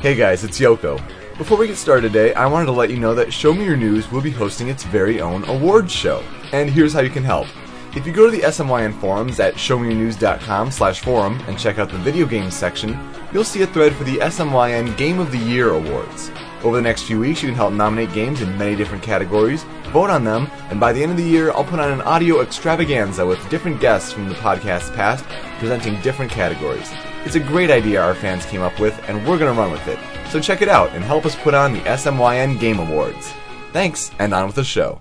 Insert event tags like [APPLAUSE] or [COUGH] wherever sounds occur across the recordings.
Hey guys, it's Yoko. Before we get started today, I wanted to let you know that Show Me Your News will be hosting its very own awards show. And here's how you can help. If you go to the SMYN forums at showmeyournews.com slash forum and check out the video games section, you'll see a thread for the SMYN Game of the Year Awards. Over the next few weeks, you can help nominate games in many different categories, vote on them, and by the end of the year, I'll put on an audio extravaganza with different guests from the podcast's past presenting different categories. It's a great idea our fans came up with, and we're going to run with it. So check it out and help us put on the SMYN Game Awards. Thanks, and on with the show.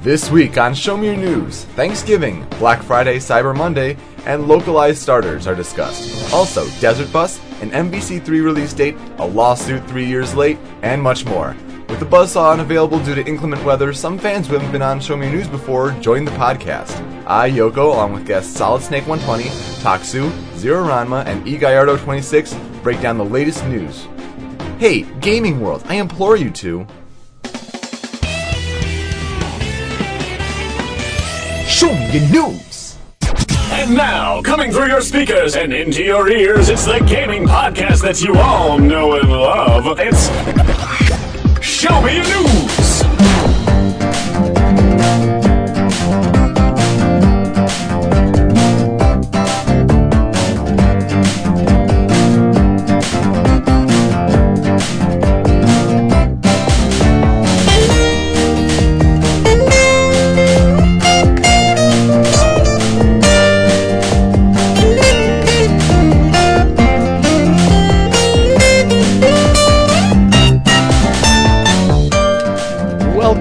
This week on Show Me Your News, Thanksgiving, Black Friday, Cyber Monday, and localized starters are discussed. Also, Desert Bus, an MVC3 release date, a lawsuit three years late, and much more. With the buzzsaw unavailable due to inclement weather, some fans who haven't been on Show Me News before joined the podcast. I, Yoko, along with guests Solid Snake 120, Taksu, Zero Ranma, and E Gallardo 26, break down the latest news. Hey, Gaming World, I implore you to. Show me your news! And now, coming through your speakers and into your ears, it's the gaming podcast that you all know and love. It's Show Me Your News!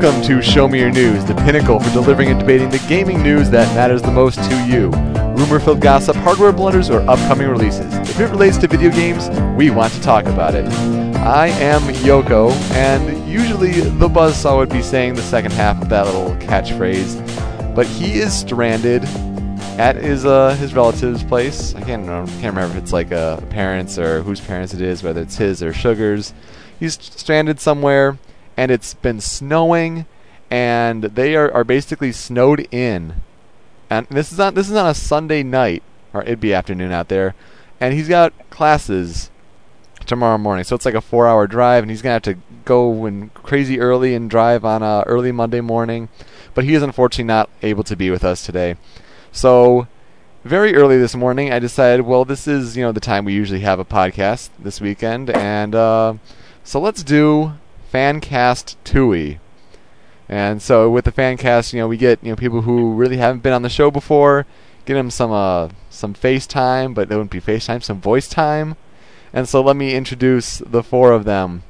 Welcome to Show Me Your News, the pinnacle for delivering and debating the gaming news that matters the most to you. Rumor filled gossip, hardware blunders, or upcoming releases. If it relates to video games, we want to talk about it. I am Yoko, and usually the buzzsaw would be saying the second half of that little catchphrase, but he is stranded at his uh, his relative's place. I can't remember, can't remember if it's like uh, parents or whose parents it is, whether it's his or Sugar's. He's stranded somewhere, and it's been snowing, and they are, are basically snowed in. And this is on this is on a Sunday night, or it'd be afternoon out there, and he's got classes tomorrow morning. So it's like a four-hour drive, and he's gonna have to go in crazy early and drive on a early Monday morning. But he is unfortunately not able to be with us today. So very early this morning, I decided, well, this is you know the time we usually have a podcast this weekend, and uh, so let's do Fancast Tui. And so with the Fancast, you know, we get you know people who really haven't been on the show before, get them some uh some FaceTime, but it wouldn't be FaceTime, some voice time. And so let me introduce the four of them.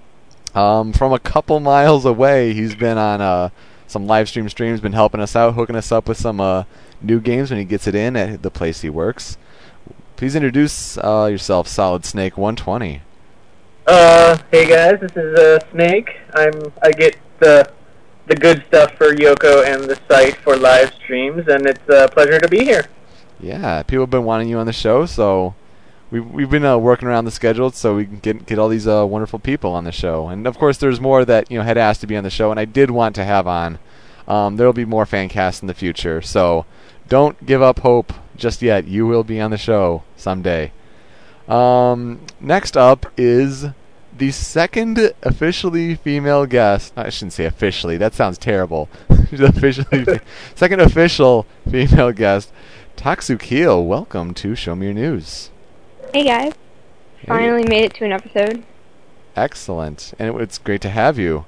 Um, from a couple miles away, he's been on uh, some live stream streams, been helping us out, hooking us up with some uh, new games when he gets it in at the place he works. Please introduce uh, yourself, Solid Snake 120. Uh, hey guys, this is uh, Snake. I'm I get the the good stuff for Yoko and the site for live streams, and it's a pleasure to be here. Yeah, people have been wanting you on the show, so we've we've been uh, working around the schedule so we can get get all these uh, wonderful people on the show. And of course, there's more that you know had asked to be on the show, and I did want to have on. Um, there will be more fan casts in the future, so don't give up hope just yet. You will be on the show someday. Um, next up is the second officially female guest. I shouldn't say officially. That sounds terrible. [LAUGHS] officially, [LAUGHS] second official female guest, Taksu Keel. Welcome to Show Me Your News. Hey guys, Hey. finally made it to an episode. Excellent, and it, it's great to have you.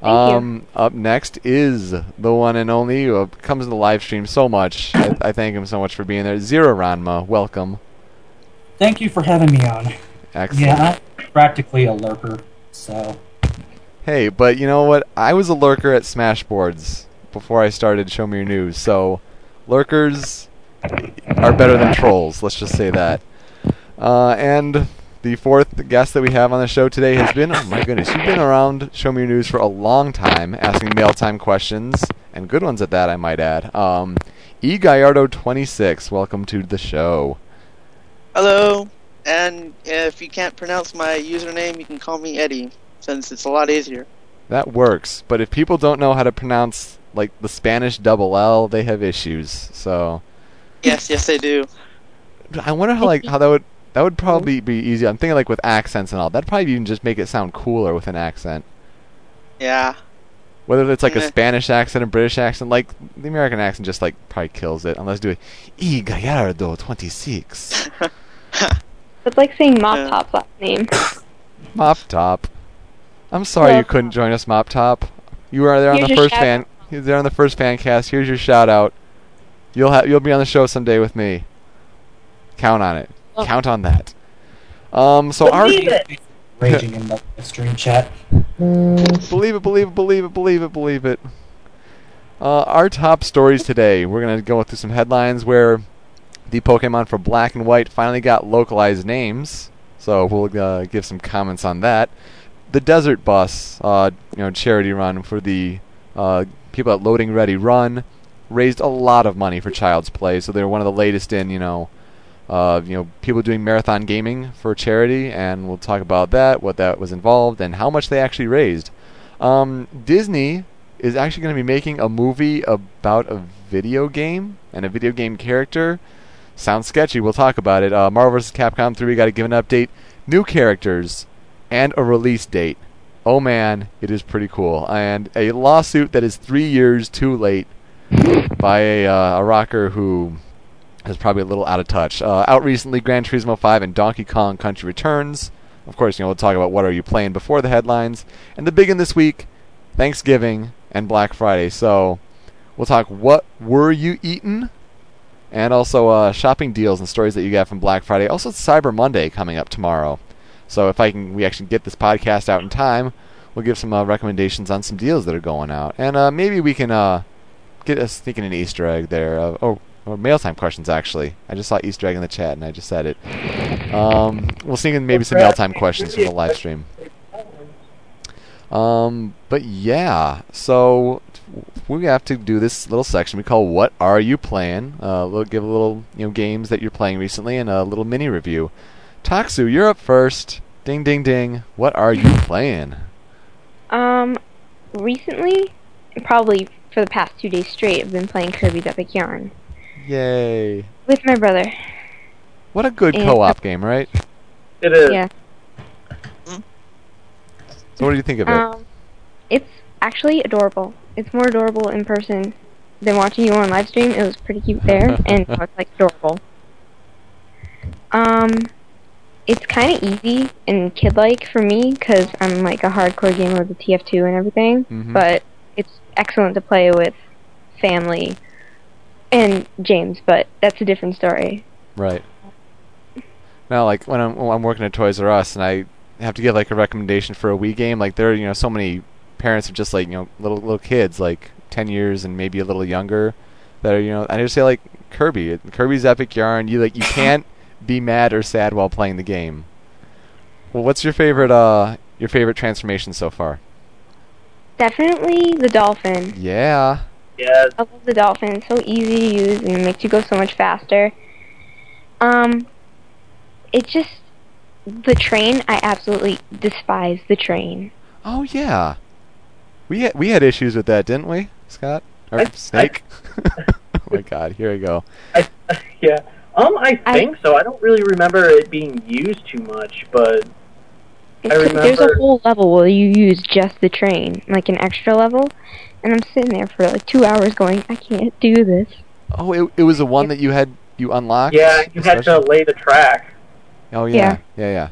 Thank you. um, Up next is the one and only who uh, comes to the live stream so much. I, I thank him so much for being there. Zero Ranma, welcome. Thank you for having me on. Excellent. Yeah, I'm practically a lurker, so Hey, but you know what? I was a lurker at Smashboards before I started Show Me Your News, so lurkers are better than trolls. Let's just say that. Uh, and the fourth guest that we have on the show today has been, oh my goodness, you've been around Show Me Your News for a long time, asking mail time questions, and good ones at that, I might add. Um, E Gallardo 26, welcome to the show. Hello, and if you can't pronounce my username, you can call me Eddie, since it's a lot easier. That works, but if people don't know how to pronounce like the Spanish double L, they have issues. So Yes, yes, they do. I wonder how like how that would That would probably be easy. I'm thinking like with accents and all. That'd probably even just make it sound cooler with an accent. Yeah. Whether it's like a Spanish accent, a British accent, like the American accent just like probably kills it. Unless do it, E Gallardo 26. [LAUGHS] It's like saying Mop Yeah. Top's last name. [LAUGHS] Mop Top. I'm sorry Well- you couldn't join us, Mop Top. You were there on Here's the first fan. You were there on the first fan cast. Here's your shout out. You'll have you'll be on the show someday with me. Count on it. Oh. Count on that. Um. So our Believe it. Raging in the stream chat. believe it, believe it, believe it, believe it, believe it. Uh, our top stories today. We're gonna go through some headlines where the Pokemon for Black and White finally got localized names. So we'll uh, give some comments on that. The Desert Bus, uh, you know, charity run for the uh, people at Loading Ready Run, raised a lot of money for Child's Play. So they're one of the latest in, you know, uh, you know, people doing marathon gaming for charity, and we'll talk about that, what that was involved, and how much they actually raised. Um, Disney is actually going to be making a movie about a video game and a video game character. Sounds sketchy. We'll talk about it. Uh, Marvel vs. Capcom 3 we got to give an update, new characters, and a release date. Oh man, it is pretty cool. And a lawsuit that is three years too late by a, uh, a rocker who is probably a little out of touch. Uh, out recently, Gran Turismo 5 and Donkey Kong Country Returns. Of course, you know we'll talk about what are you playing before the headlines, and the big one this week, Thanksgiving and Black Friday. So we'll talk what were you eating, and also uh, shopping deals and stories that you got from Black Friday. Also, Cyber Monday coming up tomorrow. So if I can, we actually get this podcast out in time. We'll give some uh, recommendations on some deals that are going out, and uh, maybe we can uh, get us thinking an Easter egg there. Uh, oh, or mail time questions actually. I just saw Easter egg in the chat and I just said it. Um, we'll see maybe some mail time questions from the live stream. Um, but yeah, so we have to do this little section we call "What Are You Playing?" Uh, we'll give a little you know games that you're playing recently and a little mini review. Taksu, you're up first. Ding, ding, ding. What are you [LAUGHS] playing? Um, recently, probably for the past two days straight, I've been playing Kirby's Epic Yarn Yay! with my brother. What a good And- co-op game, right? It is. Yeah. So, what do you think of it? Um, it's actually adorable. It's more adorable in person than watching you on live stream. It was pretty cute there, [LAUGHS] and now it's like adorable. Um, it's kind of easy and kid-like for me because I'm like a hardcore gamer with the TF2 and everything. Mhm. But it's excellent to play with family and James. But that's a different story. Right. Now, like when I'm when I'm working at Toys R Us and I have to give like a recommendation for a Wii game, like there are you know so many parents of just like you know little little kids like ten years and maybe a little younger that are you know I just say like Kirby, Kirby's Epic Yarn. You like you [LAUGHS] can't be mad or sad while playing the game. Well, what's your favorite uh your favorite transformation so far? Definitely the dolphin. Yeah. Yeah. I love the dolphin. It's so easy to use and it makes you go so much faster. Um, it's just the train. I absolutely despise the train. Oh yeah. We had we had issues with that, didn't we, Scott? Or I- Snake? [LAUGHS] oh my God! Here we go. I, [LAUGHS] yeah. Um, I I- think so. I don't really remember it being used too much, but It's I 'cause there's a whole level where you use just the train, like an extra level, and I'm sitting there for like two hours going, I can't do this. Oh, it it was the one that you had you unlocked. yeah, you had to lay the track. Oh yeah, yeah, yeah.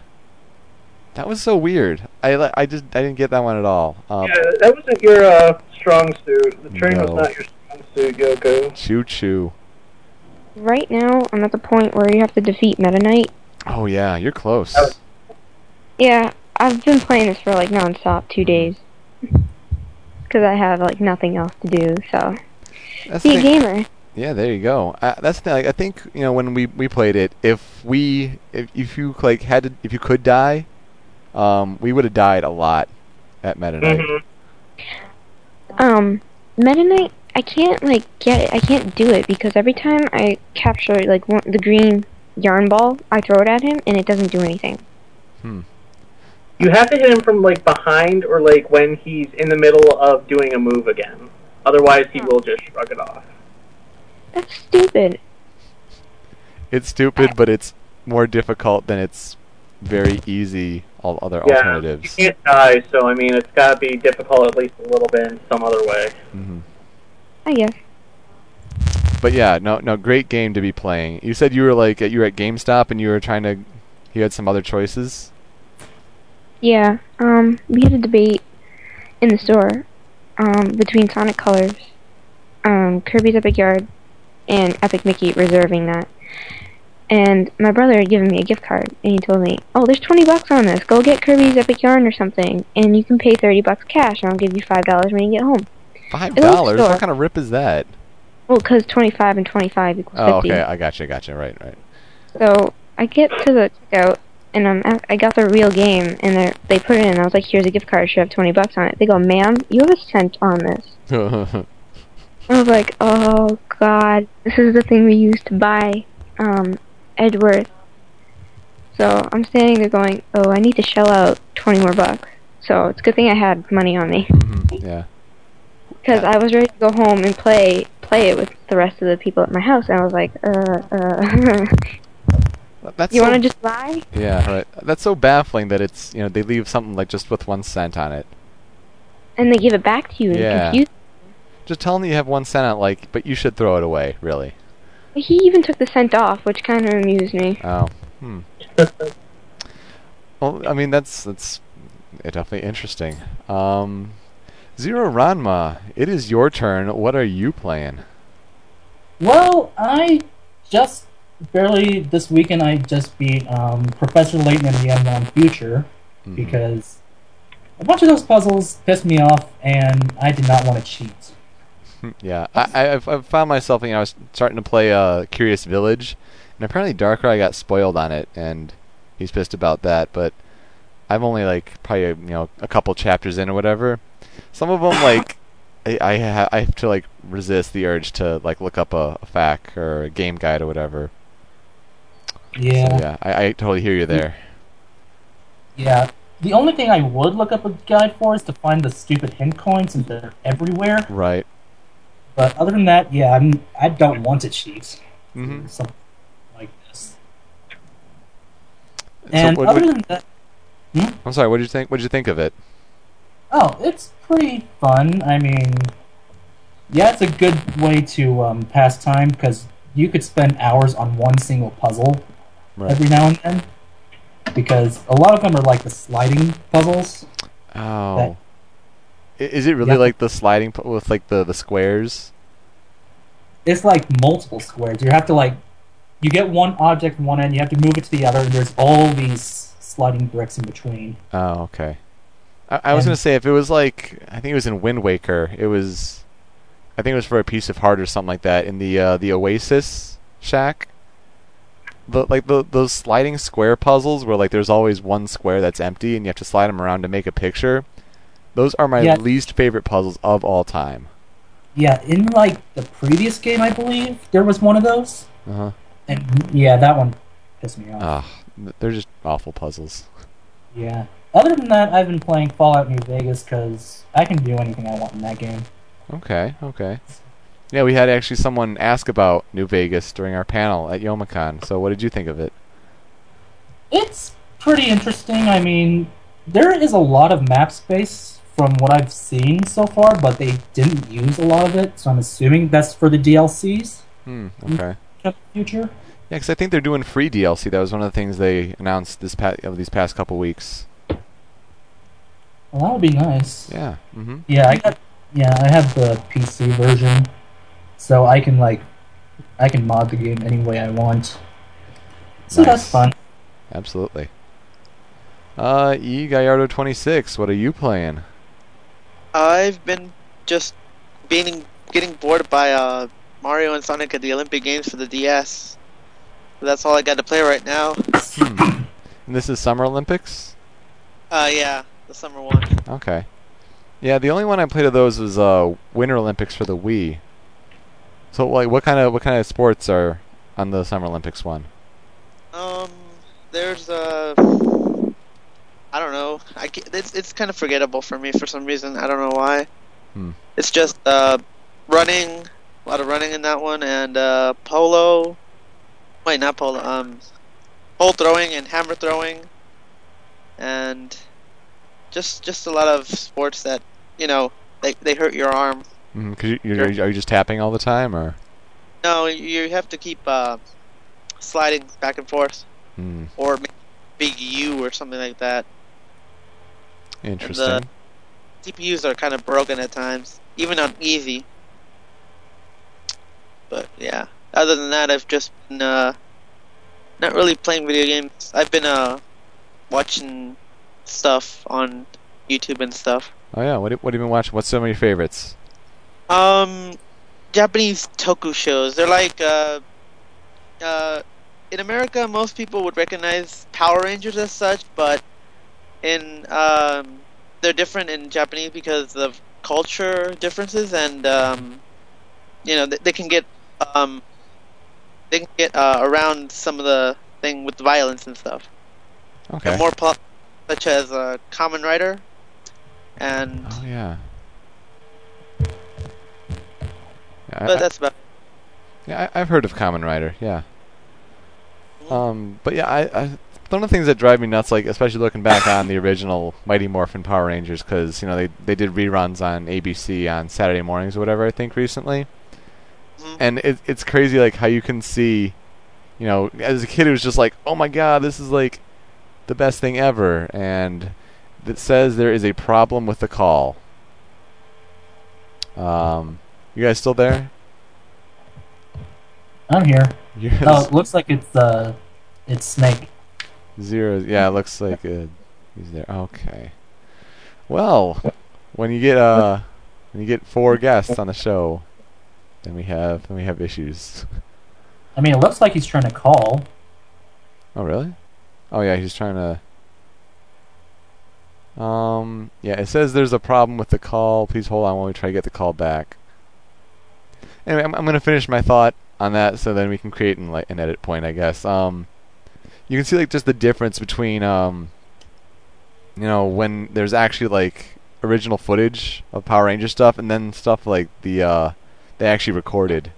That was so weird. I I just I didn't get that one at all. Um, yeah, that wasn't your uh, strong suit. The train No. was not your strong suit, Yoko. Choo choo. Right now, I'm at the point where you have to defeat Meta Knight. Oh yeah, you're close. Oh. Yeah, I've been playing this for like nonstop two days. Because I have like nothing else to do, so. That's Be a thing- gamer. Yeah, there you go. Uh, that's the thing. Like, I think you know when we, we played it, if we if, if you like had to if you could die, um, we would have died a lot at Meta Knight. Mhm. Um, Meta Knight, I can't like get it. I can't do it because every time I capture like one, the green yarn ball, I throw it at him and it doesn't do anything. You have to hit him from like behind or like when he's in the middle of doing a move again. Otherwise, he will just shrug it off. That's stupid. It's stupid, but it's more difficult than it's very easy. All other Yeah, alternatives. you can't die, so I mean, it's got to be difficult at least a little bit in some other way. hmm I guess. But yeah, no, no, great game to be playing. You said you were like you were at GameStop and you were trying to. You had some other choices. Yeah. Um, we had a debate in the store um, between Sonic Colors, um, Kirby's Epic Yarn, and Epic Mickey reserving that. And my brother had given me a gift card, and he told me, "Oh, there's 20 bucks on this. Go get Kirby's Epic Yarn or something, and you can pay 30 bucks cash, and I'll give you five dollars when you get home." Five dollars? What kind of rip is that? Well, because 25 and 25 equals Oh, 50. okay, I gotcha, I gotcha. Right, right. So I get to the checkout and I'm at, I got the real game and they they put it in. I was like, "Here's a gift card. Should have twenty bucks on it." They go, "Ma'am, you have a cent on this." [LAUGHS] I was like, "Oh God, this is the thing we used to buy um, Edgeworth." So I'm standing there going, "Oh, I need to shell out twenty more bucks." So it's a good thing I had money on me Mhm, Yeah. because I was ready to go home and play play it with the rest of the people at my house. And I was like, "Uh, uh." That's You so, want to just lie? Yeah, right. That's so baffling that it's you know they leave something like just with one cent on it. And they give it back to you and Yeah. confuse Just tell them you have one cent on it, like, but you should throw it away. Really. He even took the scent off, which kind of amused me. Oh. Hmm. well, I mean that's that's uh, definitely interesting. Um, Zero Ranma, it is your turn. What are you playing? Well, I just barely this weekend I just beat um, Professor Layton in the Unknown Future Mhm. because a bunch of those puzzles pissed me off and I did not want to cheat. [LAUGHS] Yeah, I, I- I've, I've found myself, you know, I was starting to play uh, Curious Village, and apparently Darkrai got spoiled on it, and he's pissed about that. But I'm only like probably you know a couple chapters in or whatever. Some of them like I I, ha- I have to like resist the urge to like look up a, a FAQ or a game guide or whatever. Yeah, So, yeah, I, I totally hear you there. yeah. The only thing I would look up a guide for is to find the stupid hint coins, and they're everywhere. Right. But other than that, yeah, I'm, I don't want to cheat. Mm-hmm. Something like this. And what, other than that, I'm sorry. What did you think? What did you think of it? Oh, it's pretty fun. I mean, yeah, it's a good way to um, pass time because you could spend hours on one single puzzle Right. every now and then. Because a lot of them are like the sliding puzzles. Oh. Is it really Yeah. like the sliding with like the the squares? It's like multiple squares. You have to like, you get one object one end, you have to move it to the other, and there's all these sliding bricks in between. Oh, okay. I, I was And- gonna say if it was like I think it was in Wind Waker. It was, I think it was for a piece of heart or something like that in the uh, the Oasis shack. The like the those sliding square puzzles where like there's always one square that's empty and you have to slide them around to make a picture. Those are my Yeah. least favorite puzzles of all time. Yeah, in like the previous game, I believe there was one of those, Uh huh. and yeah, that one pissed me off. Ah, they're just awful puzzles. Yeah. Other than that, I've been playing Fallout New Vegas because I can do anything I want in that game. Okay, okay. Yeah, we had actually someone ask about New Vegas during our panel at Youmacon. So, what did you think of it? It's pretty interesting. I mean, there is a lot of map space from what I've seen so far, but they didn't use a lot of it, so I'm assuming that's for the DLCs Hmm. Okay. in the future. Yeah, because I think they're doing free DLC. That was one of the things they announced this pa- of these past couple weeks. Well, that would be nice. Yeah. Mm-hmm. Yeah, I got. Yeah, I have the PC version, so I can like, I can mod the game any way I want. So that's fun. Absolutely. Uh, E Gallardo twenty six. What are you playing? I've been just being getting bored by uh, Mario and Sonic at the Olympic Games for the DS. That's all I got to play right now. Hmm. And this is Summer Olympics. Uh, yeah, the summer one. Okay. Yeah, the only one I played of those was uh Winter Olympics for the Wii. So, like, what kind of what kind of sports are on the Summer Olympics one? Um, there's uh, I don't know. I it's it's kind of forgettable for me for some reason. I don't know why. Hmm. It's just uh, running, a lot of running in that one, and uh, polo. Wait, not polo. Um, pole throwing and hammer throwing, and just just a lot of sports that you know they they hurt your arm. Mm, cause you, are you just tapping all the time, or? No, you have to keep uh, sliding back and forth, Hmm. or big U or something like that. Interesting. CPUs are kind of broken at times, even on easy. But yeah, other than that, I've just been uh, not really playing video games. I've been uh, watching stuff on YouTube and stuff. Oh yeah, what, what have you been watching? What's some of your favorites? Um, Japanese toku shows. They're like uh, uh, in America, most people would recognize Power Rangers as such, but in um, they're different in Japanese because of culture differences, and um, you know they, they can get um, they can get uh, around some of the thing with violence and stuff. Okay. And more pop, such as uh, Kamen Rider, and oh yeah. Yeah, I- but that's about. Yeah, I, I've heard of Kamen Rider. Yeah. Um, but yeah, I, I one of the things that drive me nuts, like especially looking back on the original Mighty Morphin Power Rangers, because you know they they did reruns on ABC on Saturday mornings or whatever I think recently, Mhm. and it, it's crazy like how you can see, you know, as a kid it was just like, oh my god, this is like the best thing ever, and it says there is a problem with the call. Um, you guys still there? I'm here. [LAUGHS] Yes. No, it looks like it's uh, it's Snake. Zero. Yeah, it looks like uh, he's there. Okay. Well, when you get uh, when you get four guests on the show, then we have then we have issues. I mean, it looks like he's trying to call. Oh really? Oh yeah, he's trying to. Um. Yeah, it says there's a problem with the call. Please hold on while we try to get the call back. Anyway, I'm, I'm gonna finish my thought on that, so then we can create an, like, an edit point, I guess. Um, you can see like just the difference between um, you know, when there's actually like original footage of Power Ranger stuff, and then stuff like the uh, they actually recorded,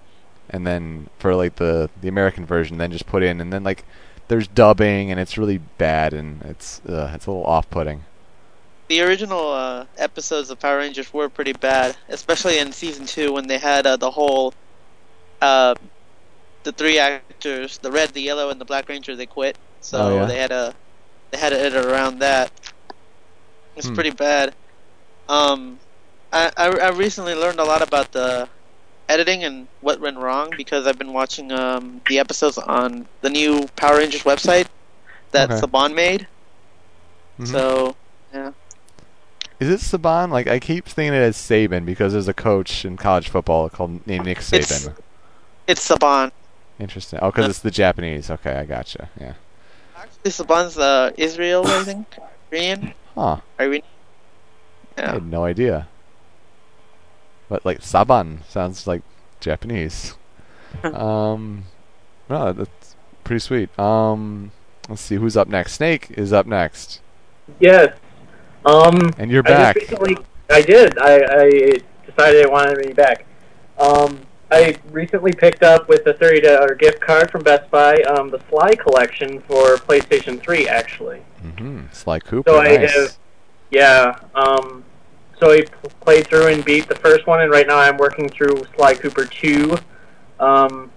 and then for like the the American version, then just put in, and then like there's dubbing, and it's really bad, and it's uh, it's a little off-putting. The original uh, episodes of Power Rangers were pretty bad, especially in season two when they had uh, the whole, uh, the three actors, the red, the yellow, and the black ranger. They quit, so Oh, yeah? they had a they had to edit around that. It's Hmm. pretty bad. Um, I, I I recently learned a lot about the editing and what went wrong because I've been watching um the episodes on the new Power Rangers website that Okay. Saban made. Mhm. So yeah. Is it Saban? Like I keep thinking it as Saban because there's a coach in college football called named Nick Saban. It's- It's Saban. Interesting. Oh, because it's the Japanese. Okay, I gotcha. Yeah. Actually, Saban's uh, Israel, I think. Iranian? Huh. Iranian? I Yeah. had no idea. But like Saban sounds like Japanese. [LAUGHS] um, no, that's pretty sweet. Um, let's see who's up next. Snake is up next, Yes. Um, and you're I back. just recently, I did. I, I decided I wanted to be back. Um, I recently picked up with a thirty dollar gift card from Best Buy um, the Sly collection for PlayStation Three, actually. Mm-hmm. Sly Cooper. So I nice. have, yeah. Um, so I played through and beat the first one, and right now I'm working through Sly Cooper two. Um,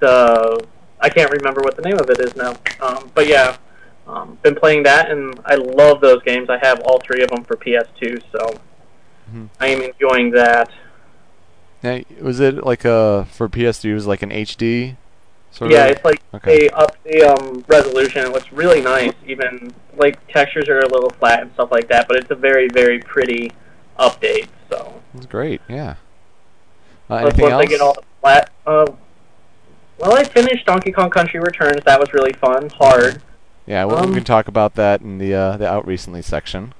the I can't remember what the name of it is now. Um, but yeah, um, been playing that, and I love those games. I have all three of them for PS2, so Mhm. I am enjoying that. Now, was it like a for PS3? It was like an HD. Sort yeah, of? it's like Okay. they up the um, resolution. It looks really nice. Even like textures are a little flat and stuff like that, but it's a very very pretty update. So It's great. Yeah. Uh, Plus, anything once else? Get all the flat. Uh, well, I finished Donkey Kong Country Returns. That was really fun. Hard. Yeah, well, Um, we can talk about that in the uh, the out recently section.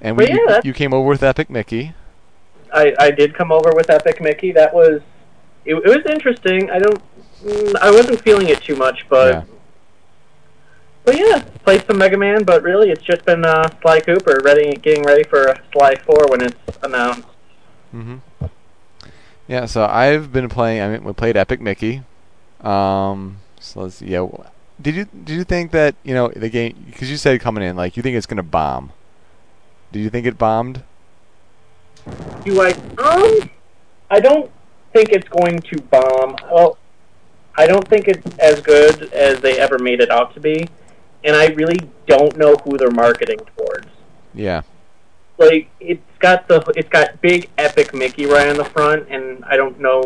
And we, yeah, you, you came over with Epic Mickey. I, I did come over with Epic Mickey. That was it, it was interesting. I don't mm, I wasn't feeling it too much, but Yeah. but yeah, played some Mega Man. But really, it's just been uh, Sly Cooper ready, getting ready for Sly Four when it's announced. hmm Yeah, so I've been playing. I mean, we played Epic Mickey. Um, So let's see. Yeah. Did you did you think that you know the game because you said coming in like you think it's gonna bomb? Did you think it bombed? Do I? Um, I don't think it's going to bomb. Well, I don't think it's as good as they ever made it out to be, and I really don't know who they're marketing towards. Yeah. Like, it's got the it's got big epic Mickey right on the front, and I don't know,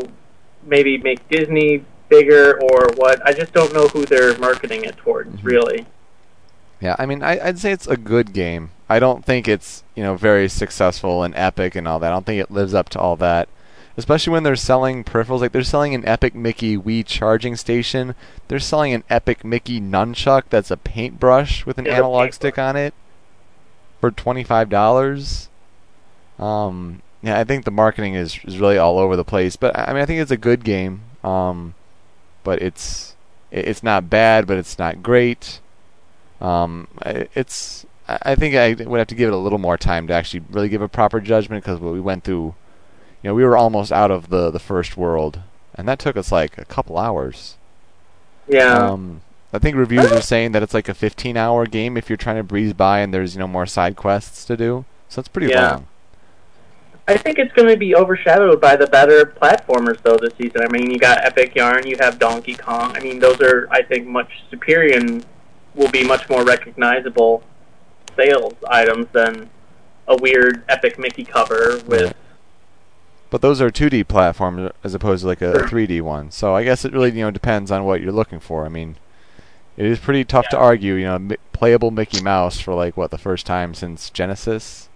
maybe make Disney bigger or what. I just don't know who they're marketing it towards, Mhm. really. Yeah, I mean, I, I'd say it's a good game. I don't think it's you know very successful and epic and all that. I don't think it lives up to all that. Especially when they're selling peripherals, like they're selling an Epic Mickey Wii charging station. They're selling an Epic Mickey nunchuck that's a paintbrush with an Yeah, analog stick on it for twenty five dollars. Um, yeah, I think the marketing is is really all over the place. But I I mean, I think it's a good game. Um, but it's it's not bad, but it's not great. Um, I- it's I think I would have to give it a little more time to actually really give a proper judgment because we went through, you know, we were almost out of the the first world, and that took us like a couple hours. Yeah. Um, I think reviews are saying that it's like a 15 hour game if you're trying to breeze by and there's you know more side quests to do. So it's pretty Yeah. long. I think it's going to be overshadowed by the better platformers, though, this season. I mean, you got Epic Yarn, you have Donkey Kong. I mean, those are, I think, much superior and will be much more recognizable sales items than a weird Epic Mickey cover with. Right. But those are 2D platforms as opposed to like a Sure. 3D one. So I guess it really you know depends on what you're looking for. I mean, it is pretty tough to argue. You know, playable Mickey Mouse for like what the first time since Genesis.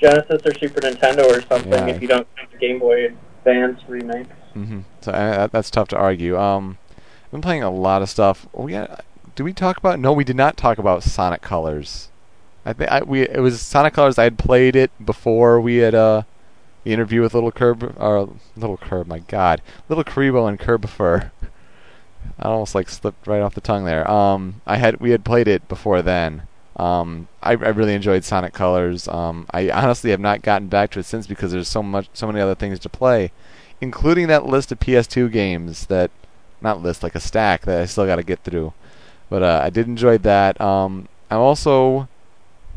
Genesis or Super Nintendo or something Yeah. if you don't count the Game Boy Advance remake. hmm So uh, that, that's tough to argue. Um, I've been playing a lot of stuff. We got, did we talk about? No, we did not talk about Sonic Colors. I think we it was Sonic Colors. I had played it before we had uh the interview with Little Curb or Little Curb. My God, Little Karibo and Curbifer. [LAUGHS] I almost like slipped right off the tongue there. Um, I had we had played it before then. Um, I, I really enjoyed Sonic Colors. Um, I honestly have not gotten back to it since because there's so much, so many other things to play, including that list of PS2 games that, not list like a stack that I still got to get through. But uh, I did enjoy that. Um, I'm also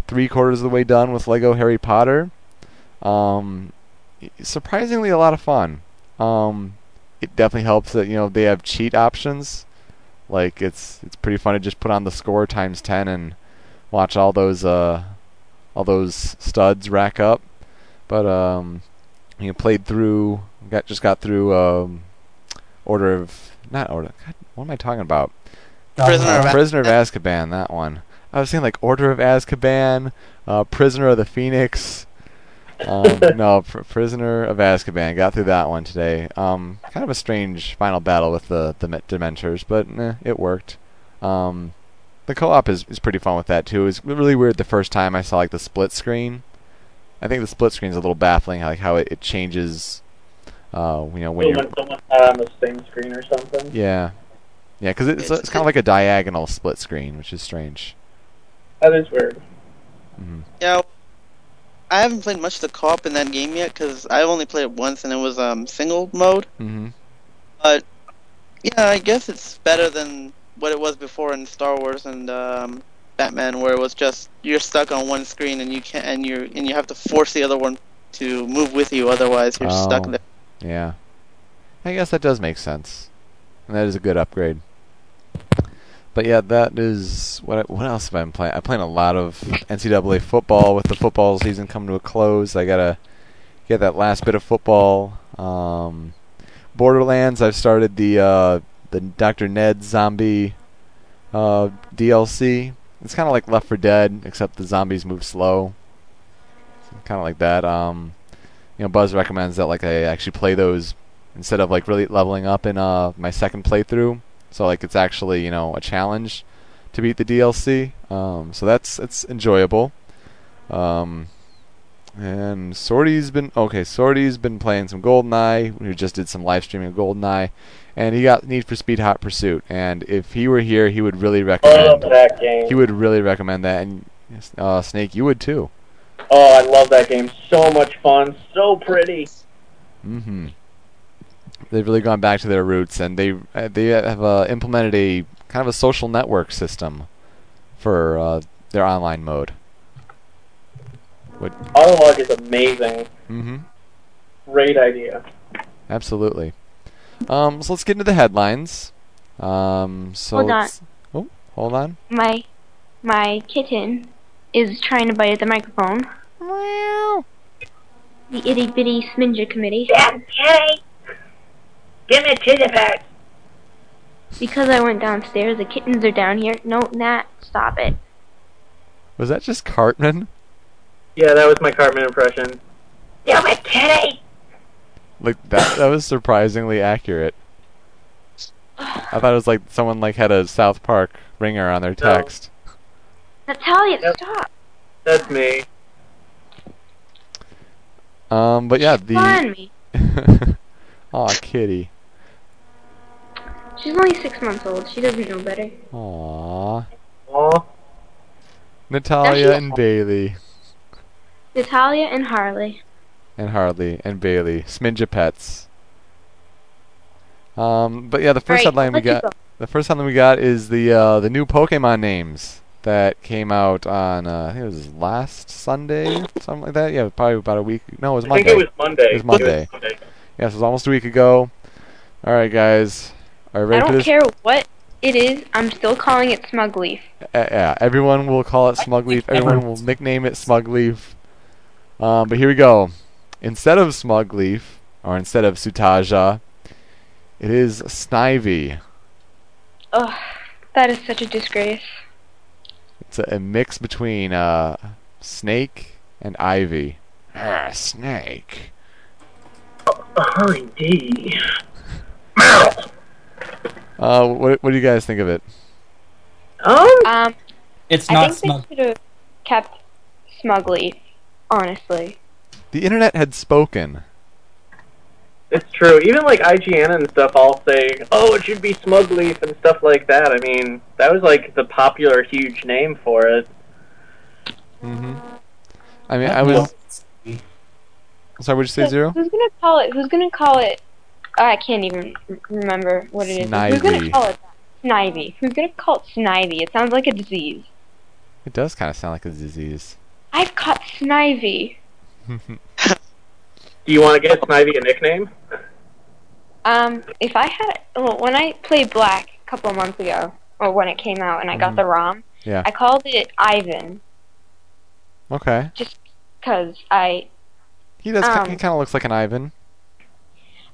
three quarters of the way done with Lego Harry Potter. Um, surprisingly, a lot of fun. Um, it definitely helps that you know they have cheat options. Like it's it's pretty fun to just put on the score times ten and watch all those uh all those studs rack up. But um, you know, played through got just got through um, Order of not Order. God, what am I talking about? Prisoner Uh, of Prisoner of Azkaban. That one. I was saying like Order of Azkaban, uh, Prisoner of the Phoenix. Um, [LAUGHS] no, pr- Prisoner of Azkaban. Got through that one today. Um, kind of a strange final battle with the the Me- Dementors, but eh, it worked. Um, the co-op is, is pretty fun with that too. It was really weird the first time I saw like the split screen. I think the split screen is a little baffling, like how it, it changes. Uh, you know when So you're when someone's not on the same screen or something. yeah, yeah, because it's It's- it's kind of like a diagonal split screen, which is strange. That is weird. hmm Yeah, I haven't played much of the co-op in that game yet because I only played it once and it was um single mode. hmm But yeah, I guess it's better than what it was before in Star Wars and um, Batman, where it was just you're stuck on one screen and you can't and you and you have to force the other one to move with you, otherwise you're stuck Oh. there. Yeah, I guess that does make sense, and that is a good upgrade. But yeah, that is what. What else have I been playing? I'm playing a lot of NCAA football. With the football season coming to a close, I gotta get that last bit of football. Um, Borderlands. I've started the uh, the Dr. Ned zombie uh, DLC. It's kind of like Left 4 Dead, except the zombies move slow. Kind of like that. Um, you know, Buzz recommends that like I actually play those instead of like really leveling up in uh my second playthrough. So like it's actually you know a challenge to beat the DLC. Um, so that's it's enjoyable. Um, and Sorty's been okay. Sorty's been playing some GoldenEye. We just did some live streaming of GoldenEye, and he got Need for Speed Hot Pursuit. And if he were here, he would really Love recommend. that game. He would really recommend that. And uh, Snake, you would too. Oh, I love that game. So much fun. So pretty. Mm-hmm. They've really gone back to their roots, and they uh, they have uh, implemented a kind of a social network system for uh, their online mode. What? Autolog is amazing. Mm-hmm. Great idea. Absolutely. Um, so let's get into the headlines. Um, so Hold on. let's- Oh, hold on. My my kitten is trying to bite at the microphone. Well the itty bitty Sminja committee. Damn kitty! Give me titty back. Because I went downstairs, the kittens are down here. No, Nat, stop it. Was that just Cartman? Yeah, that was my Cartman impression. Give me kitty! Like that? That was surprisingly accurate. I thought it was like someone like had a South Park ringer on their text. Natalia, Yep. stop. That's me. Um, but yeah, Fun the. me. [LAUGHS] Aw, kitty. She's only six months old. She doesn't know better. Aw. Aw. Natalia and Bailey. Natalia and Harley. And Harley and Bailey. Sminja pets. Um, but yeah, the first Alright, headline we let's just got. The first headline we got is the uh, the new Pokemon names that came out on uh, I think it was last Sunday, something like that. Yeah, probably about a week. No, it was I Monday. I think it was Monday. It was Monday. Monday. Yes, it was almost a week ago. All right, guys, are you I don't this? care what it is. I'm still calling it Smug Leaf. Uh, yeah, everyone will call it Smugleaf. Everyone will nickname it Smugleaf. Um, but here we go. Instead of Smugleaf, or instead of Sutaja, it is Snivy. Ugh, that is such a disgrace. It's a, a mix between uh, Snake and Ivy. Ah, Snake. Oh, indeed. [LAUGHS] Uh, what, what do you guys think of it? Um, Um, It's I think smug. they should have kept Smugleaf, Honestly. The internet had spoken. it's true. Even like IGN and stuff all say, oh, it should be Smugleaf and stuff like that. I mean, that was like the popular huge name for it. hmm I mean, I was. Sorry, what'd you say, Zero? Who's gonna call it? Who's gonna call it? Oh, I can't even remember what it is. Who's gonna call it that? Snivy. Who's gonna call it Snivy? It sounds like a disease. It does kind of sound like a disease. I've caught Snivy. [LAUGHS] Do you want to get Snivy a nickname? Um, if I had, well, when I played Black a couple of months ago, or when it came out and I got Mhm. the ROM, Yeah. I called it Ivan, Okay. Just cause I, He does. Um, he kind of looks like an Ivan.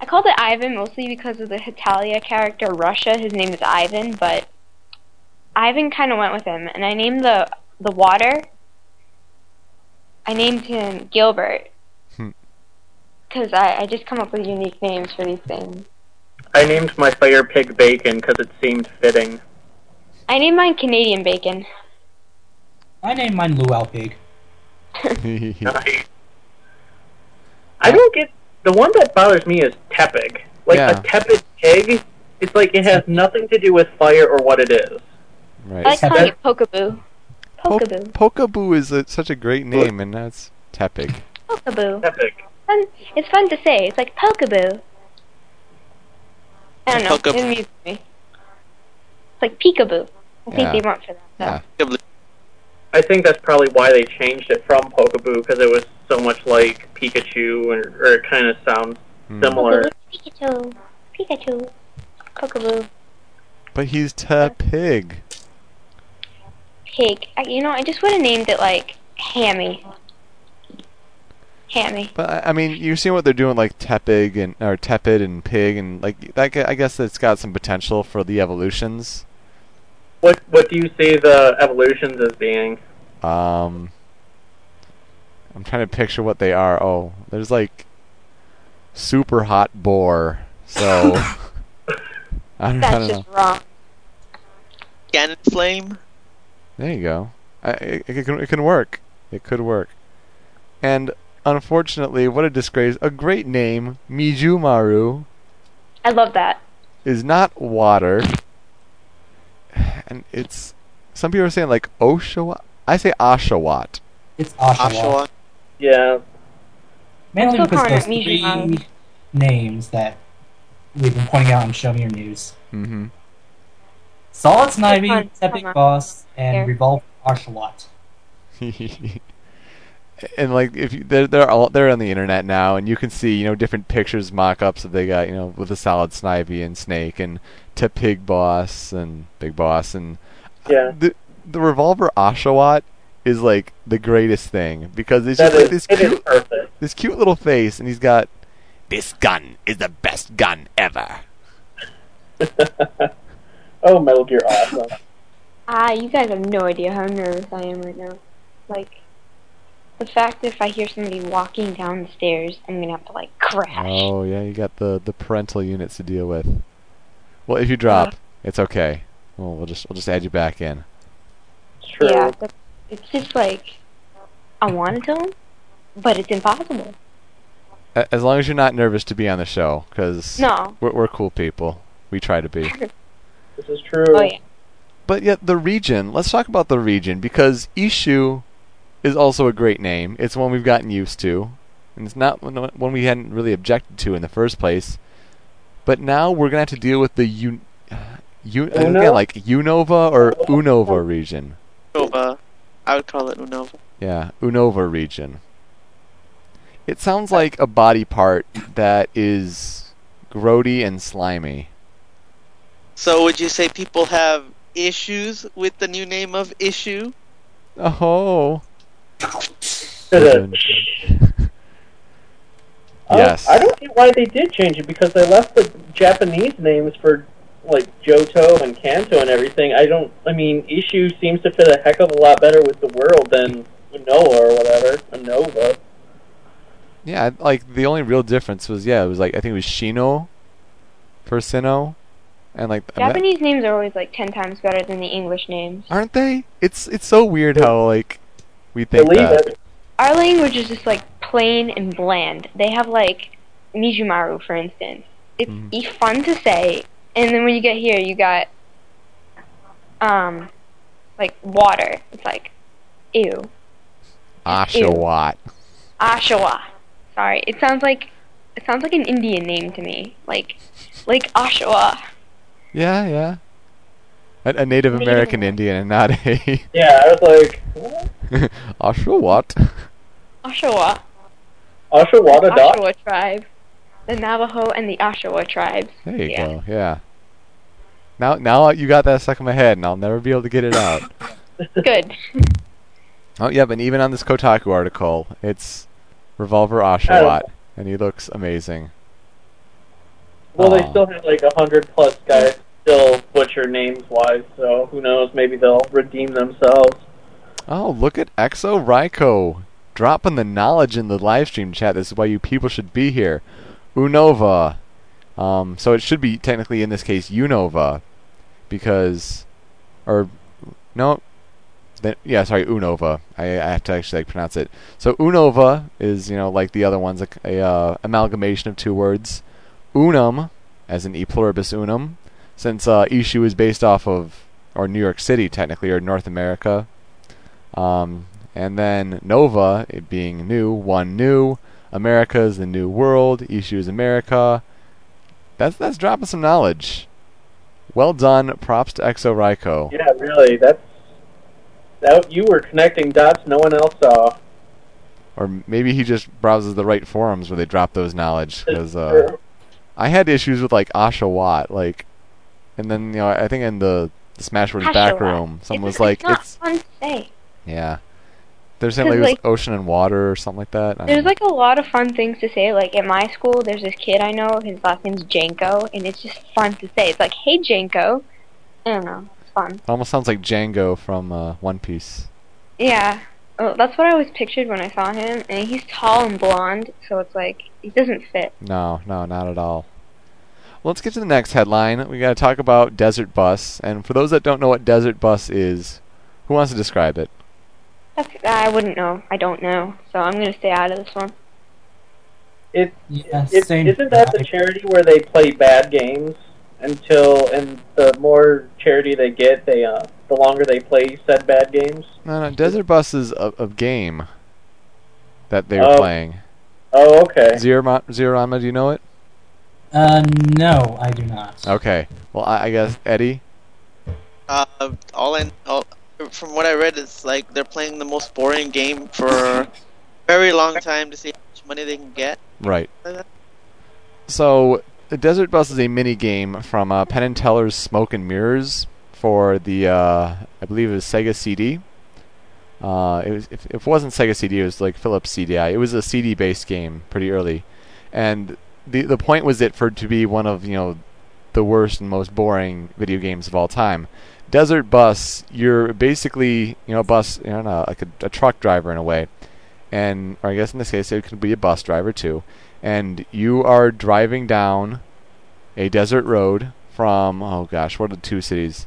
I called it Ivan mostly because of the Hetalia character Russia. His name is Ivan, but Ivan kind of went with him, and I named the the water. I named him Gilbert, Hmm. cause I I just come up with unique names for these things. I named my fire pig Bacon because it seemed fitting. I named mine Canadian Bacon. I named mine Luau Pig. [LAUGHS] Nice. I don't get the one that bothers me is tepig. Like Yeah. a tepid pig, it's like it has nothing to do with fire or what it is. right. I like Tepig. calling it Pokaboo. Po- Pokaboo. Pokaboo is a, such a great name, and that's Tepig. Pokaboo. Tepig. Fun. It's fun to say. It's like Pokaboo. I don't know. Pokaboo. It amused me. It's like Peekaboo. I think Yeah. they went for that. though. I think that's probably why they changed it from Pokaboo because it was so much like Pikachu, or, or it kind of sounds Hmm. similar. Pikachu. Pikachu. Pokaboo. But he's Tepig. Pig. I, you know, I just would have named it like Hammy. Hammy. But I- I mean, you see what they're doing, like Tepig and or Tepid and Pig, and like that. g- I guess it's got some potential for the evolutions. What What do you see the evolutions as being? Um, I'm trying to picture what they are. Oh, there's like super hot boar. So [LAUGHS] I don't, I That's don't know. just wrong. Cannon Flame. There you go. I, it, it, can, it can work. It could work. And unfortunately, what a disgrace. A great name, Mijumaru, I love that. is not water. And it's. Some people are saying like Oshawott. I say Oshawott. It's Oshawa. Oshawa. Yeah, Mainly because calling those it Mijumaru. three names that we've been pointing out on Show Me Your News. Mm-hmm. Solid Snivy. Epic Boss, and Here. Revolve Ocelot. [LAUGHS] and like if you, they're they're all they're on the internet now, and you can see you know different pictures, mock-ups that they got you know with the solid Snivy and Snake and to Pig Boss and Big Boss and Yeah. the the revolver Oshawott is like the greatest thing because it's That just like this cute this cute little face, and he's got this gun is the best gun ever. [LAUGHS] oh, Metal Gear awesome. Ah, you guys have no idea how nervous I am right now. Like, the fact that if I hear somebody walking down the stairs, I'm gonna have to like crash. Oh yeah, you got the the parental units to deal with. Well, if you drop, it's okay. Well, we'll just we'll just add you back in. It's true. Yeah, but it's just like I wanted to, but it's impossible. As long as you're not nervous to be on the show, because No. we're, we're cool people. We try to be. [LAUGHS] This is true. Oh yeah. But yet the region. Let's talk about the region because Ishu is also a great name. It's one we've gotten used to, and it's not one one we hadn't really objected to in the first place. But now we're gonna have to deal with the un, uh, un, Uno? again like Unova or Unova region. Unova. I would call it Unova. Yeah, Unova region. It sounds like a body part that is grody and slimy. So would you say people have issues with the new name of Ishu? Oh. Uh, Yes. I don't see why they did change it because they left the Japanese names for like Johto and Kanto and everything. I don't. I mean, Ishu seems to fit a heck of a lot better with the world than Unoa or whatever. Unova. Yeah, like the only real difference was yeah, it was like I think it was Shino for Sinnoh, and like I bet- Japanese names are always like ten times better than the English names. aren't they? It's it's so weird how like we think Believe that. it. Our language is just like plain and bland. They have like Mijumaru, for instance. It's Mhm. e- fun to say, and then when you get here, you got um like water. It's like ew. Oshawott. Oshawa. Sorry, it sounds like it sounds like an Indian name to me. Like like Oshawa. Yeah, yeah. A, a Native Native American American. Indian and not a [LAUGHS] Yeah, I was like, [LAUGHS] what? Oshawott. Oshawa. Oshawott Dot. Oshawa tribe. The Navajo and the Oshawa tribes. There you Yeah. go. Yeah. Now, now you got that stuck in my head, and I'll never be able to get it out. [LAUGHS] Good. oh, yeah, but even on this Kotaku article, it's Revolver Oshawott, oh. and he looks amazing. Well, they still have like a hundred plus guys still butcher names wise, so who knows? Maybe they'll redeem themselves. Oh, look at Exo Raiko dropping the knowledge in the live stream chat. This is why you people should be here. Unova. Um, so it should be technically in this case Unova, because, or no, then, yeah, sorry, Unova. I, I have to actually like pronounce it. So Unova is you know like the other ones, a, a uh, amalgamation of two words. Unum, as in e pluribus unum, since uh, Ishu is based off of or New York City technically or North America. Um, and then Nova, it being new, one new. America is the new world. Ishu is America. That's that's dropping some knowledge. Well done. Props to Exo Raiko. Yeah, really. That's that. You were connecting dots no one else saw. Or maybe he just browses the right forums where they drop those knowledge. Because uh, I had issues with like Asha Watt. like, and then you know I think in the, the Smashboards back room, someone was like, it's not it's fun to say. yeah. They're saying like, 'Cause, it was like- ocean and water or something like that. I There's don't- like a lot of fun things to say. Like at my school, there's this kid I know. His last name's Janko, and it's just fun to say. It's like, "Hey, Janko." I don't know. It's fun. It almost sounds like Jango from uh, One Piece. Yeah. Oh, that's what I always pictured when I saw him. And he's tall and blonde, so it's like he doesn't fit. No, no, not at all. Well, let's get to the next headline. We got to talk about Desert Bus. And for those that don't know what Desert Bus is, who wants to describe it? I wouldn't know. I don't know. So I'm gonna stay out of this one. It, Yeah, it same. isn't that the charity where they play bad games until and the more charity they get, they uh the longer they play said bad games. No, no, Desert Bus is a, a game that they were Oh. playing. Oh, okay. Zero, Zero Ranma, do you know it? Uh, no, I do not. Okay. Well, I, I guess Eddie. Uh, all in all, from what I read, it's like they're playing the most boring game for a very long time to see how much money they can get. Right. So, the Desert Bus is a mini game from uh, Penn and Teller's Smoke and Mirrors for the, uh, I believe it was Sega CD. Uh, it was if, if it wasn't Sega CD, it was like Philips CDI. It was a CD-based game pretty early, and the the point was it for it to be one of you know the worst and most boring video games of all time. Desert Bus, you're basically you know a bus, you know, like a, a truck driver in a way, and or I guess in this case it could be a bus driver too, and you are driving down a desert road from oh gosh, what are the two cities?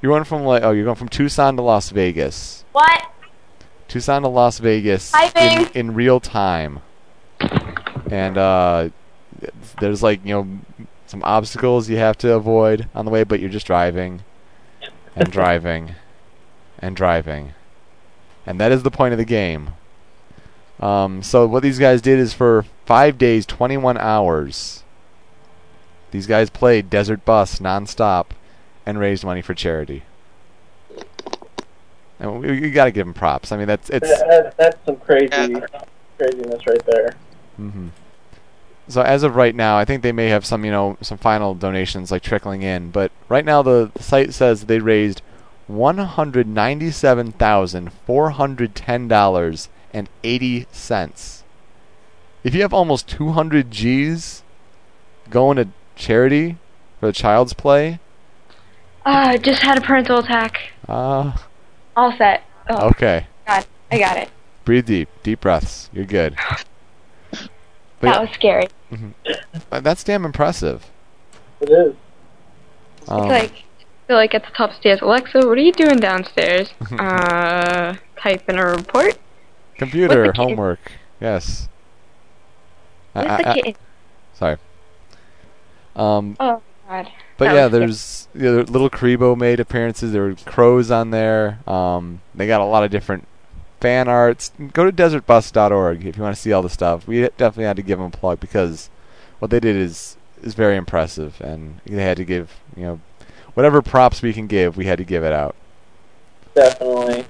You're going from like oh you're going from Tucson to Las Vegas. What? Tucson to Las Vegas in, in real time. And uh, there's like you know some obstacles you have to avoid on the way, but you're just driving and [LAUGHS] driving and driving, and that is the point of the game. Um, so what these guys did is for five days, 21 hours. These guys played Desert Bus nonstop and raised money for charity. And we, we got to give them props. I mean, that's it's. That, that's some crazy Yeah. craziness right there. hmm So as of right now, I think they may have some, you know, some final donations like trickling in. But right now, the, the site says they raised one hundred ninety-seven thousand four hundred ten dollars and eighty cents. If you have almost two hundred G's going to charity for the Child's Play, Ah, just had a parental attack. uh, All set. Oh, okay. God. I got it. Breathe deep, deep breaths. You're good. [LAUGHS] But That was scary. Uh, that's damn impressive. It is. Um, It's like, they're like at the top stairs. Alexa, what are you doing downstairs? [LAUGHS] uh, type in a report. Computer the kid- homework. Yes. I- I- the I- kitten? sorry. Um, Oh, God. but that yeah, there's you know, little Karibo made appearances. There were crows on there. Um, they got a lot of different fan arts. Go to desertbus.org if you want to see all the stuff. We definitely had to give them a plug because what they did is is very impressive, and they had to give you know whatever props we can give. We had to give it out. Definitely.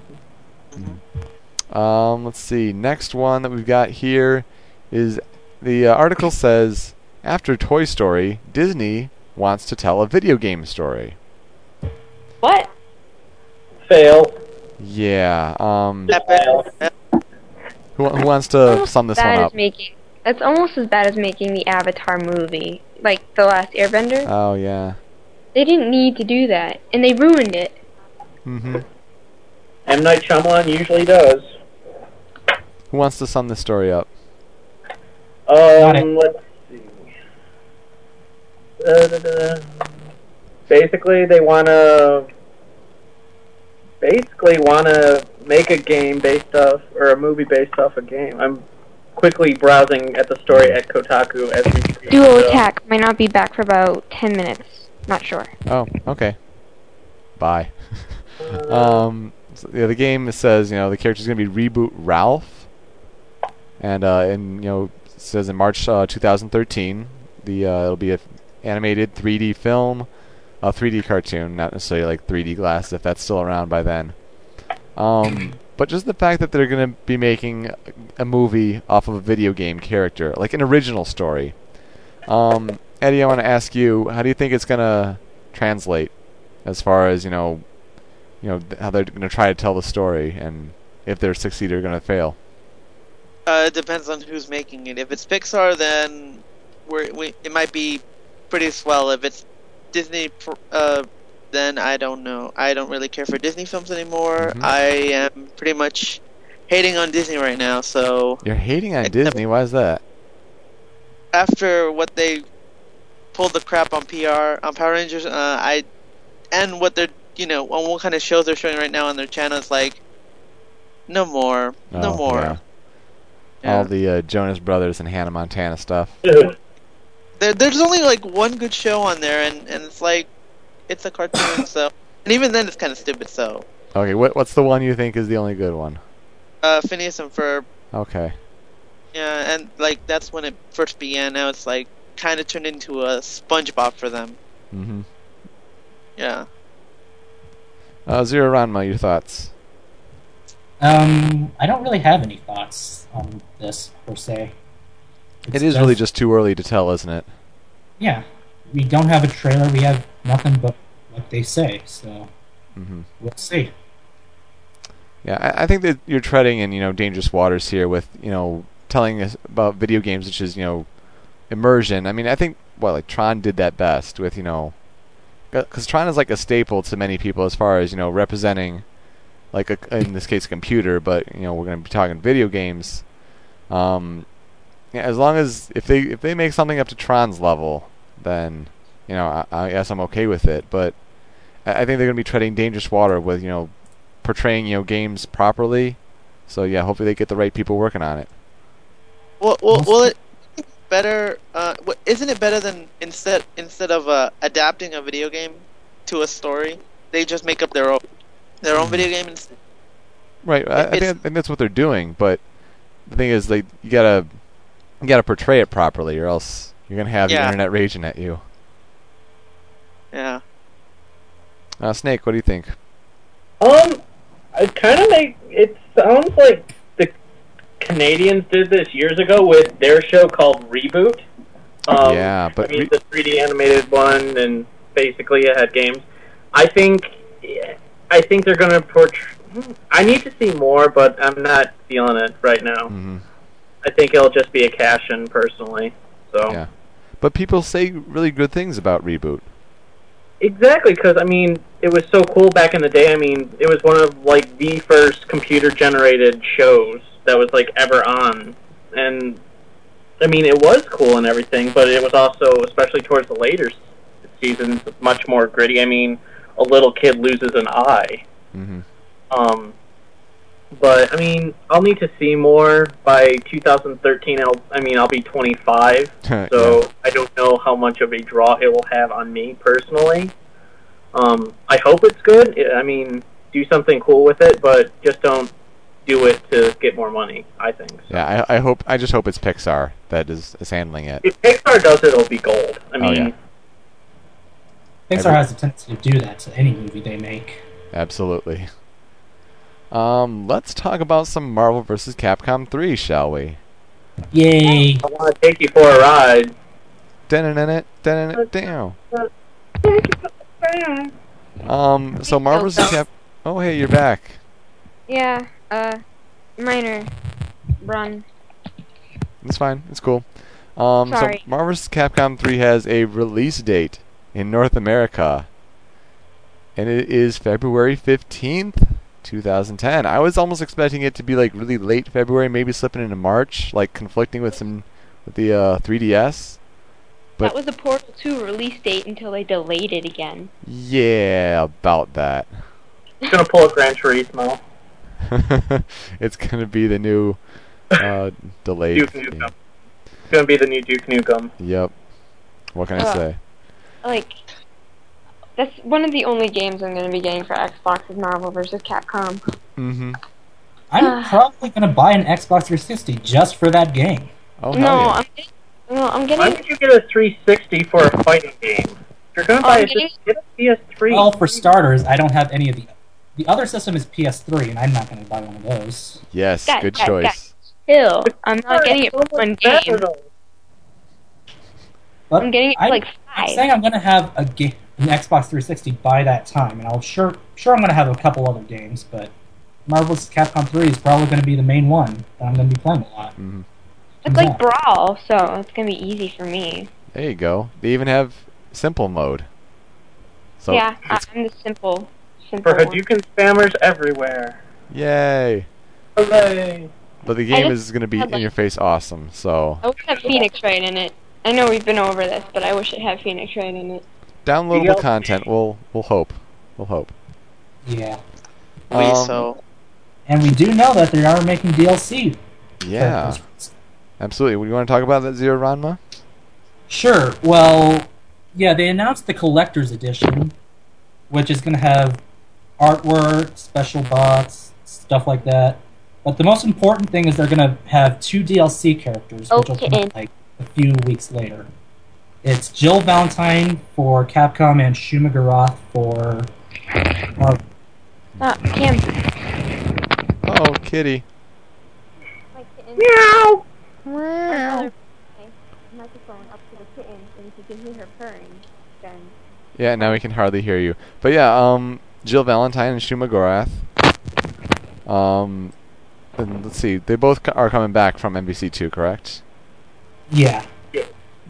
Um, let's see. Next one that we've got here is the uh, article says after Toy Story, Disney wants to tell a video game story. What? Fail. Yeah. Um, who, who wants to sum this as one up? as making. That's almost as bad as making the Avatar movie, like the last Airbender. Oh yeah. they didn't need to do that, and they ruined it. Mhm. M Night Shyamalan usually does. Who wants to sum this story up? Um, let's see. Uh, da, da, da. Basically, they want to. Basically, want to make a game based off, or a movie based off a game. I'm quickly browsing at the story at Kotaku as we speak. Duo so- Attack might not be back for about ten minutes. Not sure. Oh, okay. Bye. [LAUGHS] um, so, yeah, the game says you know the character's gonna be reboot Ralph, and uh, and you know says in March uh, 2013 the uh, it'll be a animated 3D film, a 3D cartoon, not necessarily like 3D glasses, if that's still around by then. Um, [CLEARS THROAT] but just the fact that they're gonna be making a movie off of a video game character, like an original story. Um, Eddie, I want to ask you, how do you think it's gonna translate as far as you know, you know how they're gonna try to tell the story, and if they're succeed or gonna fail? Uh, it depends on who's making it. If it's Pixar, then we're, we it might be pretty swell. If it's Disney, uh, then I don't know. I don't really care for Disney films anymore. Mhm. I am pretty much hating on Disney right now. So You're hating on Except- Disney. Why is that? after what they pulled the crap on PR on Power Rangers, uh, I and what they're you know on what kind of shows they're showing right now on their channel, it's like no more, no Oh, more. yeah. Yeah. All the uh, Jonas Brothers and Hannah Montana stuff. [LAUGHS] There, there's only like one good show on there, and, and it's like it's a cartoon, [COUGHS] so and even then it's kind of stupid. So Okay, what what's the one you think is the only good one? uh, Phineas and Ferb, Okay. yeah, and like that's when it first began. Now it's like kind of turned into a SpongeBob for them. Mm-hmm. Yeah. Uh, Zero Ranma, your thoughts? Um, I don't really have any thoughts on this per se. It It's is really just too early to tell, isn't it? yeah. We don't have a trailer. We have nothing but what they say. So Mm-hmm. we'll see. Yeah, I, I think that you're treading in you know dangerous waters here with you know telling us about video games, which is you know immersion. I mean, I think well, like Tron did that best with you know because Tron is like a staple to many people as far as you know representing like a, in this case a computer, but you know we're going to be talking video games. Um, yeah, as long as if they if they make something up to Tron's level, then you know I, I guess I'm okay with it. But I, I think they're going to be treading dangerous water with you know portraying you know games properly. So yeah, hopefully they get the right people working on it. Well, well, well it better. Uh, wh- isn't it better than instead instead of uh, adapting a video game to a story, they just make up their own their own video game instead? Right. I, I, think, I think that's what they're doing. But the thing is, like you gotta you gotta portray it properly, or else you're gonna have the internet raging at you. Yeah. Uh, Snake, what do you think? Um, it kind of make it sounds like the Canadians did this years ago with their show called Reboot. Um, Yeah, but I mean re- the 3D animated one, and basically it had games. I think, I think they're gonna portray. I need to see more, but I'm not feeling it right now. hmm I think it'll just be a cash in personally. So Yeah. But people say really good things about reboot. Exactly, because I mean, it was so cool back in the day. I mean, it was one of like the first computer-generated shows that was like ever on, and I mean, it was cool and everything, but it was also, especially towards the later seasons, much more gritty. I mean, a little kid loses an eye. hmm Um, but I mean, I'll need to see more by 2013. I'll, I mean, I'll be 25, [LAUGHS] so I don't know how much of a draw it will have on me personally. Um, I hope it's good. I I mean, do something cool with it, but just don't do it to get more money. I think. So. yeah, I, I hope. I just hope it's Pixar that is, is handling it. If Pixar does it, it'll be gold. I Oh, mean, yeah. Pixar Every- has a tendency to do that to any movie they make. Absolutely. Um, let's talk about some Marvel vs. Capcom 3, shall we? Yay! I want to take you for a ride. Dun-dun-dun-dun, dun-dun-dun, down. Um, so Marvel vs. Cap. Oh, hey, you're back. Yeah, uh, minor run. It's fine. It's cool. Um, Sorry. so Marvel vs. Capcom 3 has a release date in North America, and it is February 15th, 2010. I was almost expecting it to be like really late February, maybe slipping into March, like conflicting with some with the uh, 3DS. But- that was a Portal 2 release date until they delayed it again. Yeah, about that. It's gonna pull a Gran Turismo. [LAUGHS] it's gonna be the new uh, [LAUGHS] delayed. Duke game. Nukem. It's gonna be the new Duke Nukem. Yep. What can I Uh, say? Like, that's one of the only games I'm going to be getting for Xbox is Marvel vs. Capcom. Mm-hmm. I'm Uh. probably gonna buy an Xbox 360 just for that game. Oh no, yeah. I'm getting, no, I'm getting. Why getting. would you get a 360 for a fighting game? If you're gonna Oh, buy I'm a, getting- just get a PS3. Well, for starters, I don't have any of the. The other system is PS3, and I'm not gonna buy one of those. Yes, Guys, good guys, choice. guys. Still, I'm not getting it for one game. But I'm getting it for I'm- like I'm five. saying I'm gonna have a ga- an Xbox 360 by that time, and I'll sure sure I'm gonna have a couple other games, but Marvel's Capcom 3 is probably gonna be the main one that I'm gonna be playing a lot. hmm It's like Brawl, so it's going to be easy for me. There you go. They even have simple mode. So yeah, I- it's- I'm the simple, simple For one. Hadouken spammers everywhere. yay! Hooray! But the game is going to be had, in like- your face awesome. So I wish it had Phoenix Wright in it. I know we've been over this, but I wish it had Phoenix Wright in it. Downloadable DLC. content. We'll we'll hope. We'll hope. Yeah, We Um, so and we do know that they are making DLC. Yeah, Absolutely. absolutely. You want to talk about that Zero Ranma? Sure. Well, yeah, they announced the collector's edition, which is going to have artwork, special bots, stuff like that. But the most important thing is they're going to have two DLC characters, which will come out like a few weeks later. It's Jill Valentine for Capcom and Shuma Gorath for Marvel. Ah, Cam. Oh, kitty. My kitten. Meow. Wow. Microphone up to the kitten, and if you can hear her purring, then Yeah, now we can hardly hear you. But yeah, um, Jill Valentine and Shuma Gorath. Um, and let's see, they both are coming back from MVC2, correct? Yeah.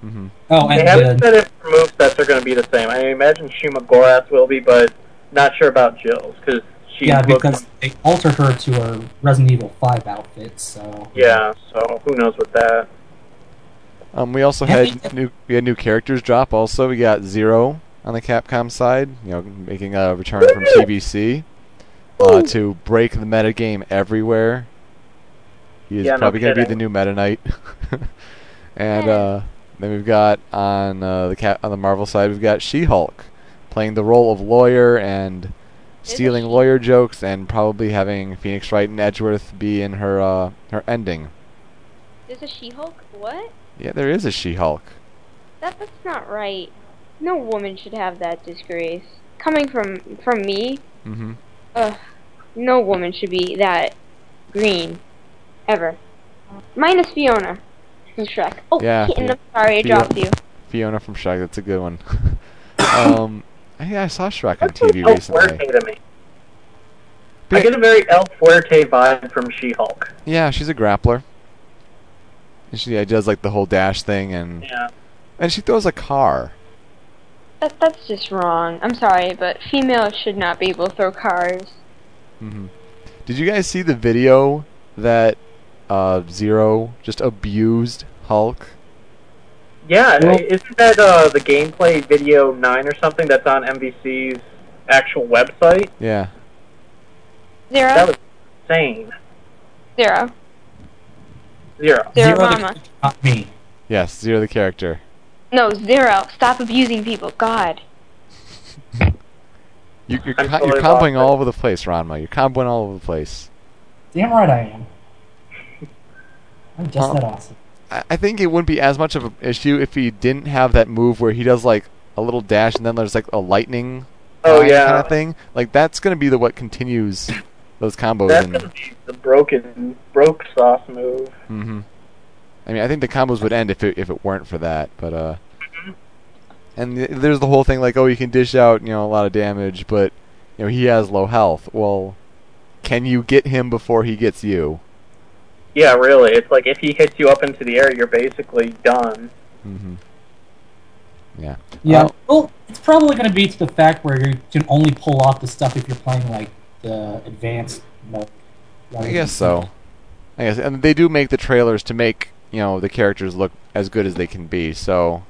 Mm-hmm. Oh, They haven't said if her movesets are going to be the same. I imagine Shuma Gorath will be, but not sure about Jill's because she yeah, looks- because they altered her to her Resident Evil 5 outfit, so. yeah. So who knows with that? Um, we also Yeah, had new we had new characters drop. Also, we got Zero on the Capcom side, you know, making a return from TvC uh, to break the meta game everywhere. He is Yeah, no probably going to be the new Meta Knight. [LAUGHS] and uh, then we've got on uh, the cat on the Marvel side, we've got She-Hulk playing the role of lawyer and stealing lawyer jokes and probably having Phoenix Wright and Edgeworth be in her uh, her ending. there's a She-Hulk. What? Yeah, there is a She-Hulk. That that's not right. No woman should have that disgrace. Coming from from me, Mm-hmm. ugh, no woman should be that green, ever. Minus Fiona from Shrek. Oh, Yeah, kitten, Fi- I'm sorry I Fio- dropped you. Fiona from Shrek. That's a good one. [COUGHS] um, yeah, I saw Shrek on TV El recently. Fuerte to me. I get a very El Fuerte vibe from She-Hulk. Yeah, she's a grappler. And she yeah, does like the whole dash thing, and Yeah. and she throws a car. That that's just wrong. I'm sorry, but females should not be able to throw cars. hmm Did you guys see the video that uh, Zero just abused Hulk? Yeah, Well- isn't that uh, the gameplay video nine or something that's on MVC's actual website? Yeah. Zero, That was insane. zero, Zero. zero, Zero the mama. character, not me. Yes, Zero the character. No, zero. Stop abusing people. God. You, you're, I'm you're comboing all over the place, Ranma. You're comboing all over the place. Damn right I am. I'm just Huh. that awesome. I, I think it wouldn't be as much of an issue if he didn't have that move where he does like a little dash and then there's like a lightning Oh yeah. kind of thing. Like that's gonna be the what continues those combos. That's and, gonna be the broken broke sauce move. Mm-hmm. I mean, I think the combos would end if it if it weren't for that. But uh, and th- there's the whole thing like, oh, you can dish out you know a lot of damage, but you know he has low health. Well, can you get him before he gets you? Yeah, really. It's like if he hits you up into the air, you're basically done. hmm Yeah. Yeah, Oh. well, it's probably going to be to the fact where you can only pull off the stuff if you're playing like the advanced mode. I guess so. I guess, and they do make the trailers to make you know the characters look as good as they can be. So,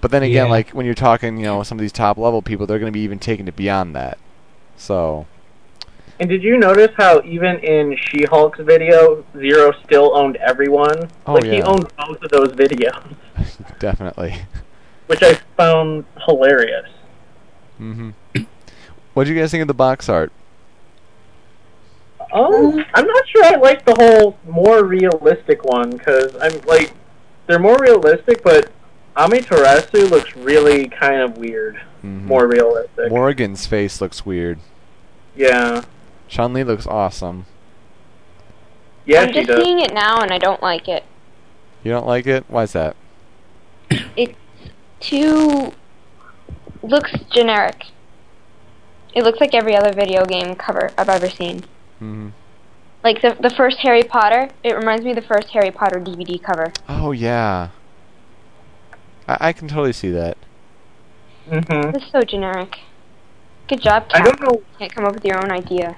but then again, Yeah. like when you're talking, you know, some of these top level people, they're going to be even taking it beyond that. So, And did you notice how even in She-Hulk's video, Zero still owned everyone? Oh, like he owned both of those videos, [LAUGHS] [LAUGHS] definitely. which I found hilarious. Mm hmm. What do you guys think of the box art? Um, I'm not sure I like the whole more realistic one because I'm like, they're more realistic, but Amaterasu looks really kind of weird. Mhm. More realistic. Morrigan's face looks weird. Yeah. Chun Li looks awesome. Yeah, I'm she just does. seeing it now and I don't like it. You don't like it? Why's that? It's too looks generic. It looks like every other video game cover I've ever seen. hmm Like the the first Harry Potter, it reminds me of the first Harry Potter DVD cover. Oh yeah. I, I can totally see that. hmm It's so generic. Good job, I don't know. Can't come up with your own idea.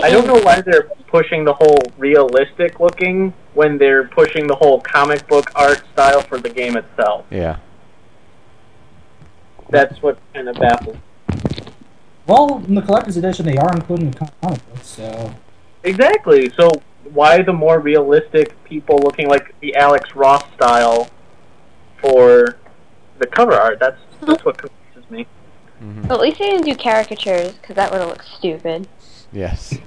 I don't know why they're pushing the whole realistic looking when they're pushing the whole comic book art style for the game itself. Yeah. That's what kind of baffles. Well, in the collector's edition, they are including the comic books, so Exactly. So why the more realistic people looking like the Alex Ross style for the cover art? That's that's what confuses me. Mm-hmm. Well, at least they didn't do caricatures, because that would have looked stupid. Yes.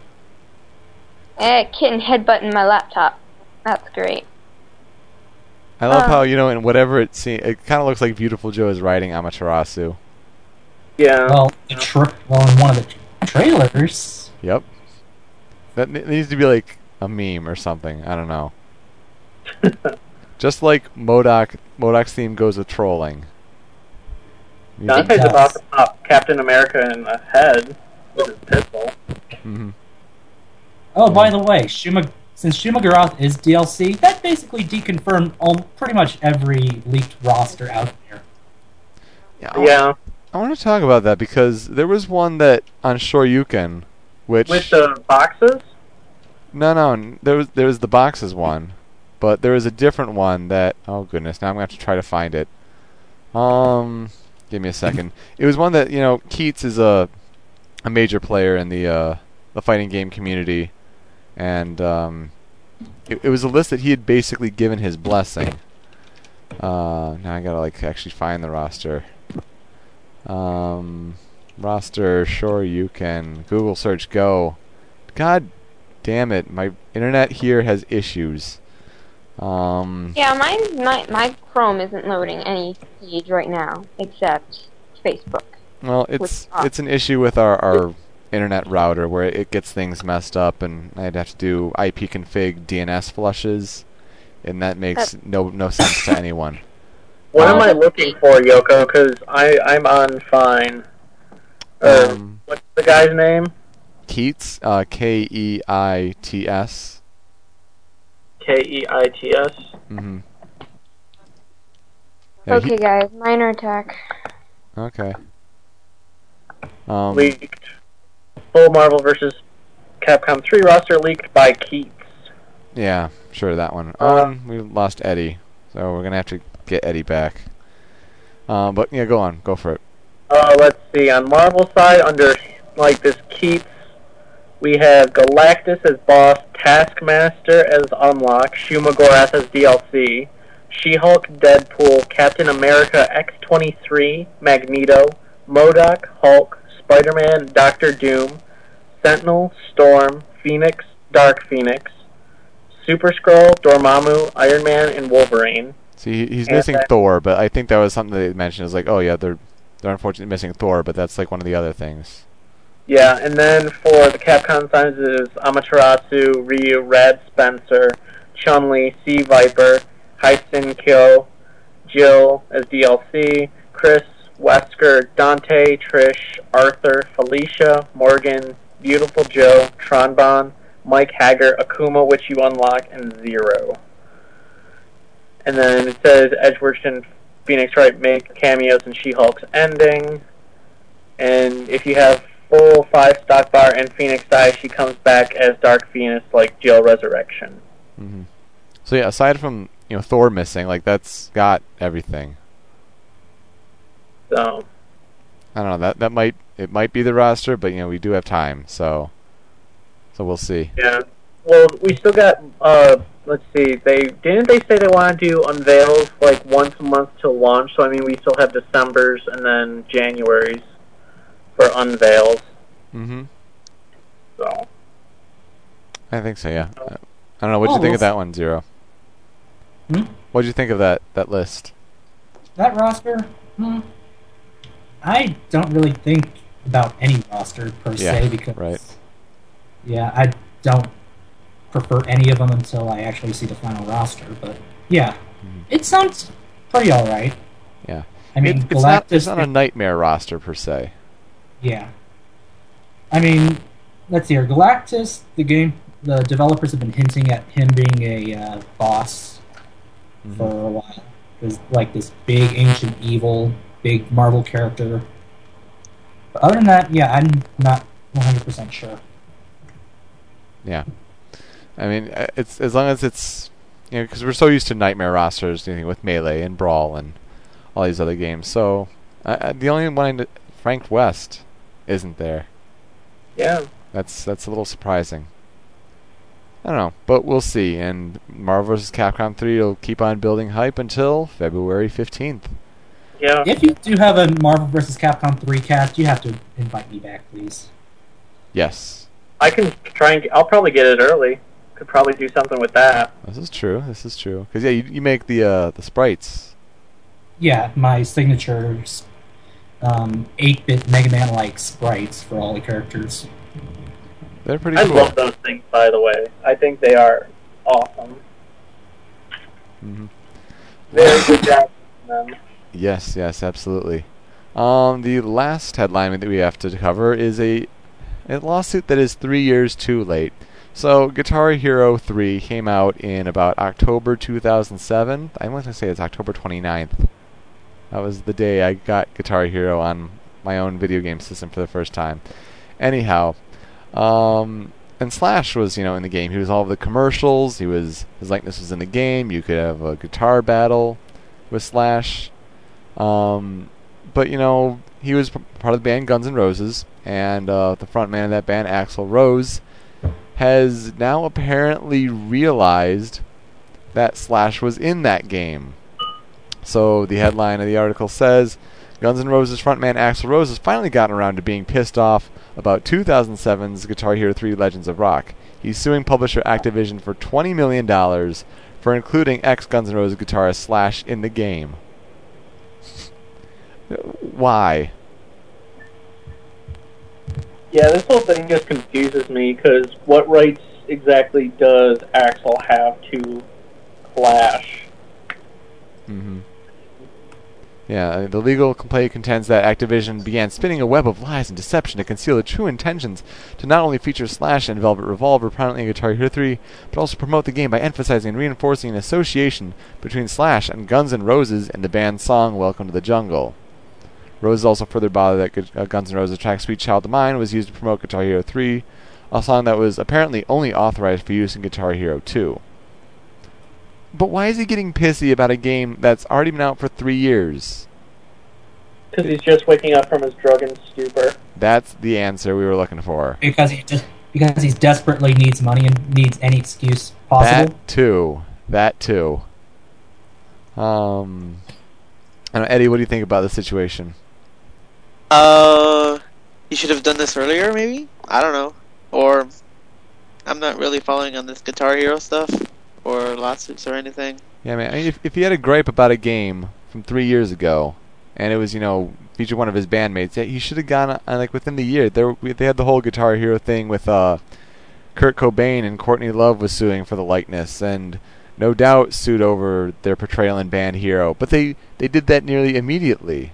Eh, kitten headbutting my laptop. That's great. I love Uh. how you know in whatever it seems, it kind of looks like Viewtiful Joe is riding Amaterasu. Yeah. Well, the tra- well, in one of the trailers, Yep. That ne- needs to be like a meme or something. I don't know. [LAUGHS] Just like MODOK, MODOK's theme goes with trolling. Dante's about to pop Captain America in the head with his pistol. Mhm. Oh, by the way, Shuma, since Shuma Gorath is DLC, that basically deconfirmed all, pretty much every leaked roster out there. Yeah, I, Yeah. I want to talk about that because there was one that on Shoryuken, which With the boxes? no, no, there was there was the boxes one, but there was a different one that oh goodness, now I'm gonna have to try to find it. Um, give me a second. It was one that you know Keits is a a major player in the uh, the fighting game community, and um, it, it was a list that he had basically given his blessing. Uh, now I gotta like actually find the roster. Um, roster, sure you can Google search go. God damn it, my internet here has issues. Um, Yeah, mine, my my Chrome isn't loading any page right now except Facebook. well, it's it's an issue with our our internet router where it gets things messed up, and I'd have to do IP config DNS flushes, and that makes no no sense to anyone. [COUGHS] What am Um, I looking for, Yoko? Because I'm on fine. Or, Um, what's the guy's name? Keits, uh, K E I T S. K E I T S. Mm-hmm. Yeah, he- Okay, guys, minor attack. okay. Um, Leaked. Full Marvel vs. Capcom 3 roster leaked by Keits. Yeah, sure, that one. Uh, Um, we lost Eddie, so we're gonna have to get Eddie back. Um, but yeah, go on, go for it. Uh, let's see. On Marvel side, under like this Keits, we have Galactus as boss, Taskmaster as unlock, Shuma Gorath as DLC, She-Hulk, Deadpool, Captain America X-23, Magneto, MODOK, Hulk, Spider-Man, Doctor Doom, Sentinel, Storm, Phoenix, Dark Phoenix, Super Skrull, Dormammu, Iron Man, and Wolverine. See, he's And missing that- Thor, but I think that was something they mentioned. Is like, oh yeah, they're they're unfortunately missing Thor, but that's like one of the other things. Yeah, and then for the Capcom signs is Amaterasu, Ryu, Red, Spencer, Chun-Li, C. Viper, Hsien-Ko, Jill as DLC, Chris, Wesker, Dante, Trish, Arthur, Felicia, Morrigan, Viewtiful Joe, Tron Bonne, Mike Haggar, Akuma, which you unlock, and Zero. And then it says Edgeworth and Phoenix Wright make cameos in She-Hulk's ending. And if you have full five stock bar and Phoenix die, she comes back as Dark Phoenix, like Jill Resurrection. hmm So yeah, aside from you know Thor missing, like that's got everything. So I don't know that that might it might be the roster, but you know we do have time, so so we'll see. yeah. Well, we still got. Uh, let's see. They didn't they say they want to do unveils like once a month to launch. So I mean, we still have December's and then January's for unveils. Mm-hmm. So I think so. Yeah. I don't know. What'd you Oh, think we'll of that one, Zero? Hmm? What'd you think of that that list? That roster, hmm, I don't really think about any roster per Yeah, se because, right. yeah, I don't prefer any of them until I actually see the final roster. But yeah, Mhm. it sounds pretty all right. Yeah. I mean, It- it's not Galactus. it's not a nightmare roster per se. Yeah. I mean, let's see here. Galactus, the game, the developers have been hinting at him being a uh, boss Mm-hmm. for a while. There's like this big ancient evil, big Marvel character. But other than that, yeah, I'm not 100% sure. Yeah. I mean, uh, it's as long as it's you know because we're so used to nightmare rosters, you know, with melee and brawl and all these other games. So uh, uh, the only one, I kn- Frank West, isn't there. yeah, That's that's a little surprising. I don't know, but we'll see. And Marvel vs. Capcom 3 will keep on building hype until February 15th. Yeah. If you do have a Marvel vs. Capcom 3 cast, you have to invite me back, please. Yes. I can try and. Get, I'll probably get it early. could probably do something with that. This is true. This is true. Because yeah, you, you make the uh, the sprites. Yeah, my signatures, um, 8-bit Mega Man-like sprites for all the characters. They're pretty cool. I cool. love those things, by the way. I think they are awesome. Mhm. Very good job on them. Yes, yes, absolutely. Um, the last headline that we have to cover is a, a lawsuit that is three years too late. So, Guitar Hero 3 came out in about October 2007. I want to say it's October 29th. That was the day I got Guitar Hero on my own video game system for the first time. Anyhow, um, and Slash was, you know, in the game. He was all of the commercials. He was his likeness was in the game. You could have a guitar battle with Slash. Um, but you know, he was part of the band Guns N' Roses, and uh, the front man of that band, Axl Rose, has now apparently realized that Slash was in that game. So the headline of the article says, Guns N' Roses frontman Axl Rose has finally gotten around to being pissed off about 2007's Guitar Hero 3 Legends of Rock. He's suing publisher Activision for $20 million for including ex Guns N' Roses guitarist Slash in the game. Why? Yeah, this whole thing just confuses me because what rights exactly does Axl have to Slash? hmm Yeah, uh, the legal complaint contends that Activision began spinning a web of lies and deception to conceal the true intentions to not only feature Slash and Velvet Revolver prominently in Guitar Hero 3, but also promote the game by emphasizing and reinforcing an association between Slash and Guns N' Roses and the band's song Welcome to the Jungle. Roses also further bothered that uh, Guns N' Roses' track Sweet Child of Mine was used to promote Guitar Hero 3, a song that was apparently only authorized for use in Guitar Hero 2. But why is he getting pissy about a game that's already been out for three years? Because he's just waking up from his drug and stupor. That's the answer we were looking for. Because he just because he desperately needs money and needs any excuse possible. That too. That too. Um, I don't know, Eddie, what do you think about the situation? Uh, you should have done this earlier, maybe. I don't know. Or I'm not really following on this Guitar Hero stuff or lawsuits or anything. Yeah, man. I mean, if if he had a gripe about a game from three years ago, and it was you know featured one of his bandmates, he should have gone on like within the year. There they had the whole Guitar Hero thing with uh, Kurt Cobain and Courtney Love was suing for the likeness, and no doubt sued over their portrayal in Band Hero. But they they did that nearly immediately.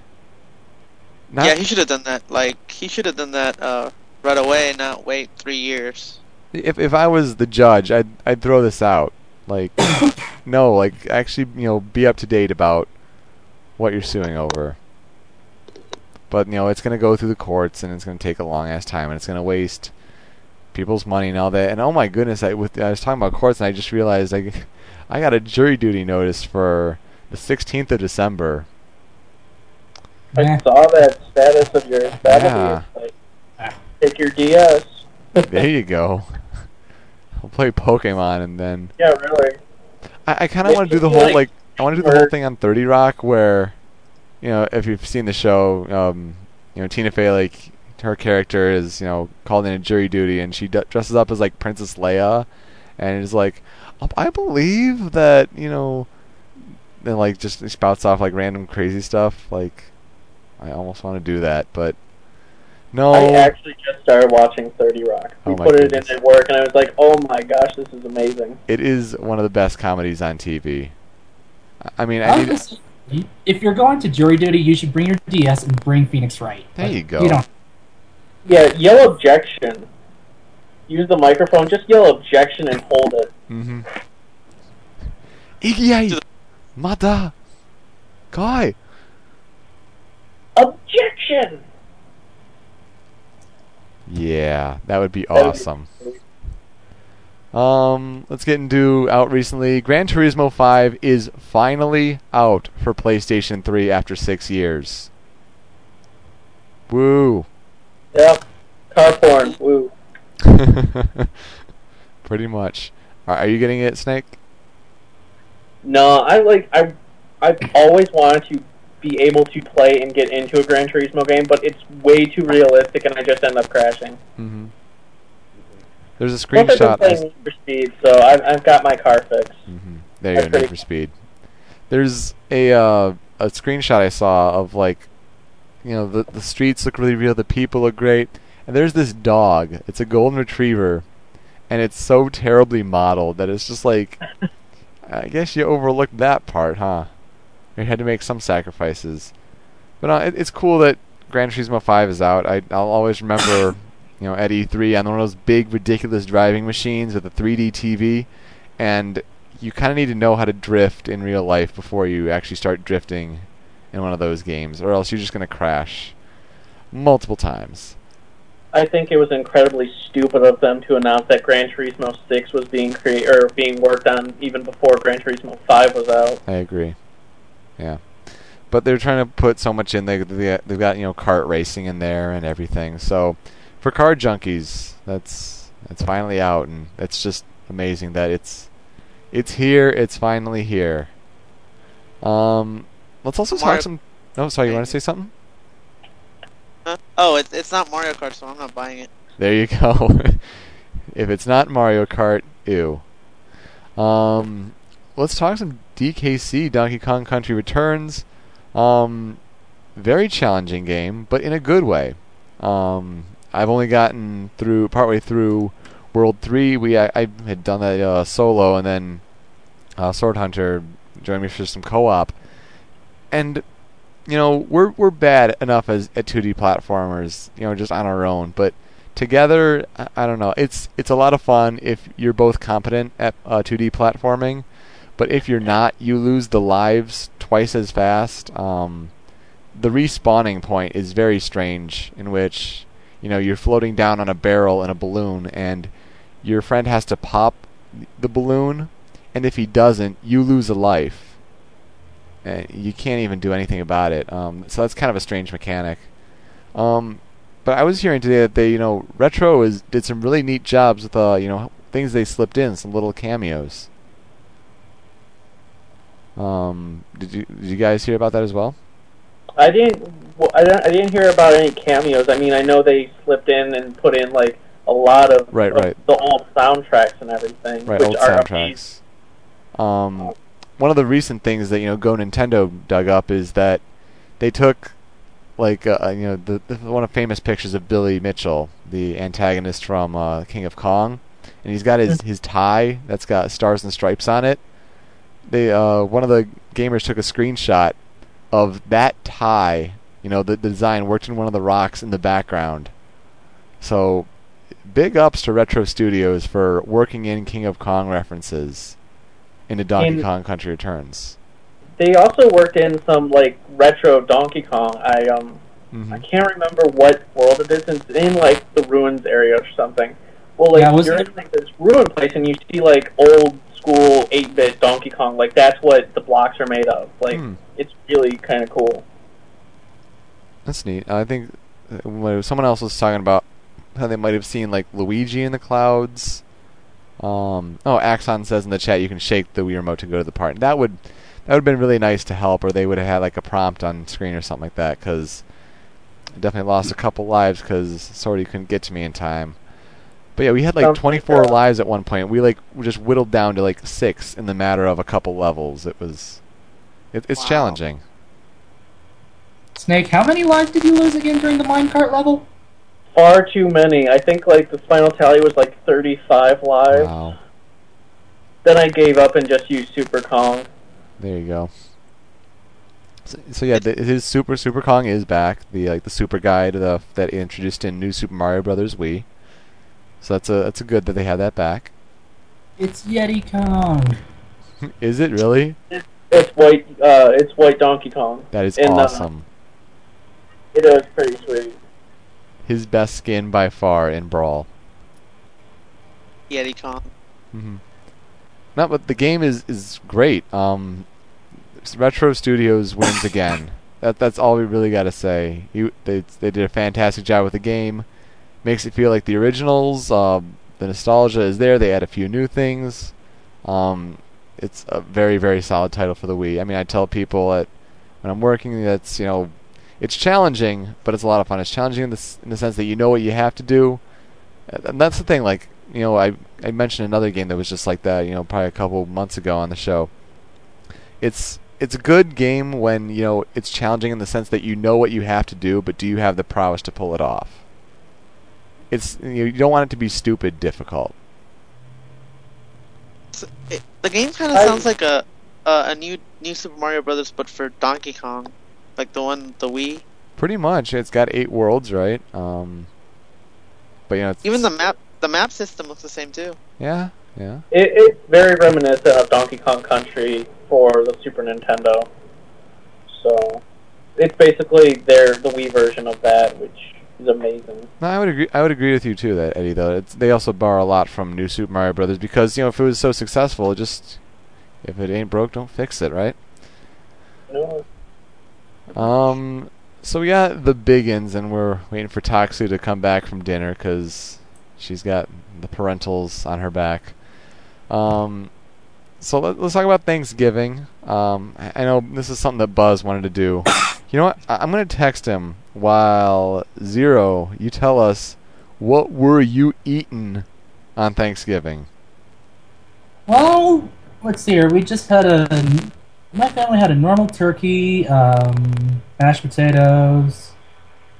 Not, yeah, he should have done that. Like he should have done that uh, right away, not wait three years. if if I was the judge, I'd I'd throw this out. Like, [COUGHS] no, like actually, you know, be up to date about what you're suing over. But you know, it's gonna go through the courts, and it's gonna take a long ass time, and it's gonna waste people's money and all that. And oh my goodness, I with I was talking about courts, and I just realized I [LAUGHS] I got a jury duty notice for the 16th of December. I Eh, saw that status of your Yeah. Like, take your DS. [LAUGHS] there you go. I'll play Pokemon, and then Yeah, really. I, I kind of want to do the whole like- like I want to do the whole thing on Thirty Rock where, you know, if you've seen the show, um, you know, Tina Fey like her character is you know called in a jury duty and she d- dresses up as like Princess Leia, and is like, "Oh, I believe that you know, then like just spouts off like random crazy stuff. Like, I almost want to do that, but no. I actually just started watching 30 Rock. We Oh my put it goodness. in at work, and I was like, oh my gosh, this is amazing. it is one of the best comedies on TV. I- I mean, I need. if you're going to jury duty, you should bring your DS and bring Phoenix Wright. There But you go. You don't. Yeah, yell objection. Use the microphone, just yell objection and hold it. Mm-hmm. Igiai! Mada! Kai! Objection! Yeah, that would be That would be awesome. Um, let's get into out recently. Gran Turismo 5 is finally out for PlayStation 3 after six years. Woo! Yep. Car porn. Woo. [LAUGHS] Pretty much. Are, are you getting it, Snake? No, I like I I've always wanted to be able to play and get into a Gran Turismo game, but it's way too realistic, and I just end up crashing. Mm-hmm. There's a Plus, I've been screenshot. playing Need for Speed, so I've, I've got my car fixed. hmm There you That's go, Need for Speed. There's a uh, a screenshot I saw of like, you know, the the streets look really real, the people look great, and there's this dog. It's a golden retriever, and it's so terribly modeled that it's just like, [LAUGHS] I guess you overlooked that part, huh? You had to make some sacrifices, but uh, it, it's cool that Gran Turismo 5 is out. I I'll always remember, [COUGHS] you know, at E3 on one of those big ridiculous driving machines with a 3D TV, and you kind of need to know how to drift in real life before you actually start drifting in one of those games, or else you're just going to crash multiple times. I think it was incredibly stupid of them to announce that Gran Turismo 6 was being crea- or being worked on even before Gran Turismo 5 was out. I agree. Yeah, but they're trying to put so much in. They they they've got you know kart racing in there and everything. So for car junkies, that's that's finally out, and it's just amazing that it's it's here. It's finally here. Um, let's also Mario- talk some. Oh, sorry. You want to say something? Huh? Oh, it's it's not Mario Kart, so I'm not buying it. There you [LAUGHS] go. if it's not Mario Kart, ew. Um, let's talk some DKC Donkey Kong Country Returns. Um, very challenging game, but in a good way. Um, I've only gotten through partway through World Three. We I, I had done that uh, solo, and then uh, Sword Hunter joined me for some co-op, and you know we're we're bad enough as at 2D platformers, you know, just on our own, but together, I, I don't know. It's it's a lot of fun if you're both competent at uh, 2D platforming, but if you're not, you lose the lives twice as fast. Um, the respawning point is very strange, in which you know you're floating down on a barrel in a balloon, and your friend has to pop the balloon, and if he doesn't, you lose a life. And you can't even do anything about it. Um, so that's kind of a strange mechanic. Um, but I was hearing today that they, you know, Retro is did some really neat jobs with, uh, you know, things they slipped in, some little cameos. Um, did you did you guys hear about that as well? I didn't. Well, I didn't. I didn't hear about any cameos. I mean, I know they slipped in and put in like a lot of, Right, right. the old soundtracks and everything, Right, which old are soundtracks. Um, one of the recent things that you know Go Nintendo dug up is that they took like uh, you know the, the one of famous pictures of Billy Mitchell, the antagonist from uh, King of Kong, and he's got his his tie that's got stars and stripes on it. They uh, one of the gamers took a screenshot of that tie. You know the, the design worked in one of the rocks in the background. So big ups to Retro Studios for working in King of Kong references into Donkey In- Kong Country Returns. They also worked in some like retro Donkey Kong. I um hmm I can't remember what world it is. It's in like the ruins area or something. Well, like Yeah, you're it- in like this ruin place and you see like old school 8-bit Donkey Kong. Like that's what the blocks are made of. Like Hmm. it's really kind of cool. That's neat. I think uh, when someone else was talking about how they might have seen like Luigi in the clouds. Um, oh, Axon says in the chat you can shake the Wii remote to go to the part. That would that would have been really nice to help, or they would have had like a prompt on screen or something like that. Because I definitely lost a couple lives because Sorty couldn't get to me in time. But yeah, we had like Sounds 24 uh, lives at one point. We like we just whittled down to like six in the matter of a couple levels. It was it, it's Wow. challenging. Snake, how many lives did you lose again during the minecart level? Far too many. I think like the final tally was like 35 lives. Wow. Then I gave up and just used Super Kong. There you go. So, so yeah, the, his Super Super Kong is back. The like the Super Guide the, that introduced in New Super Mario Brothers Wii. So that's a that's a good that they had that back. It's Yeti Kong. [LAUGHS] is it really? It's white. Uh, it's white Donkey Kong. That is In the- awesome. It is pretty sweet. His best skin by far in Brawl. Yeti Kong. Mm-hmm. Not, but the game is is great. Um, s- Retro Studios wins again. [LAUGHS] That that's all we really got to say. You, they they did a fantastic job with the game. Makes it feel like the originals. Um, the nostalgia is there. They add a few new things. Um, it's a very very solid title for the Wii. I mean, I tell people that when I'm working, that's you know, it's challenging, but it's a lot of fun. It's challenging in the in the sense that you know what you have to do, and that's the thing. Like you know, I I mentioned another game that was just like that. You know, probably a couple months ago on the show. It's it's a good game when you know it's challenging in the sense that you know what you have to do, but do you have the prowess to pull it off? It's you, know, you don't want it to be stupid difficult. So, it, the game kind of sounds like a, a a new new Super Mario Brothers, but for Donkey Kong, like the one the Wii. Pretty much, it's got eight worlds, right? Um, but you know, it's, Even the map the map system looks the same too. yeah, yeah. It, it's very reminiscent of Donkey Kong Country for the Super Nintendo. So it's basically their the Wii version of that, which is amazing. No, I would agree. I would agree with you too, that Eddie. Though it's, they also borrow a lot from New Super Mario Brothers because you know if it was so successful, just if it ain't broke, don't fix it, right? Know, Um, so we got the biggins, and we're waiting for Taksu to come back from dinner because she's got the parentals on her back. Um, so let, let's talk about Thanksgiving. Um, I know this is something that Buzz wanted to do. You know what? I, I'm gonna text him while Zero, you tell us what were you eating on Thanksgiving? Well, let's see here. We just had a. My family had a normal turkey, um, mashed potatoes,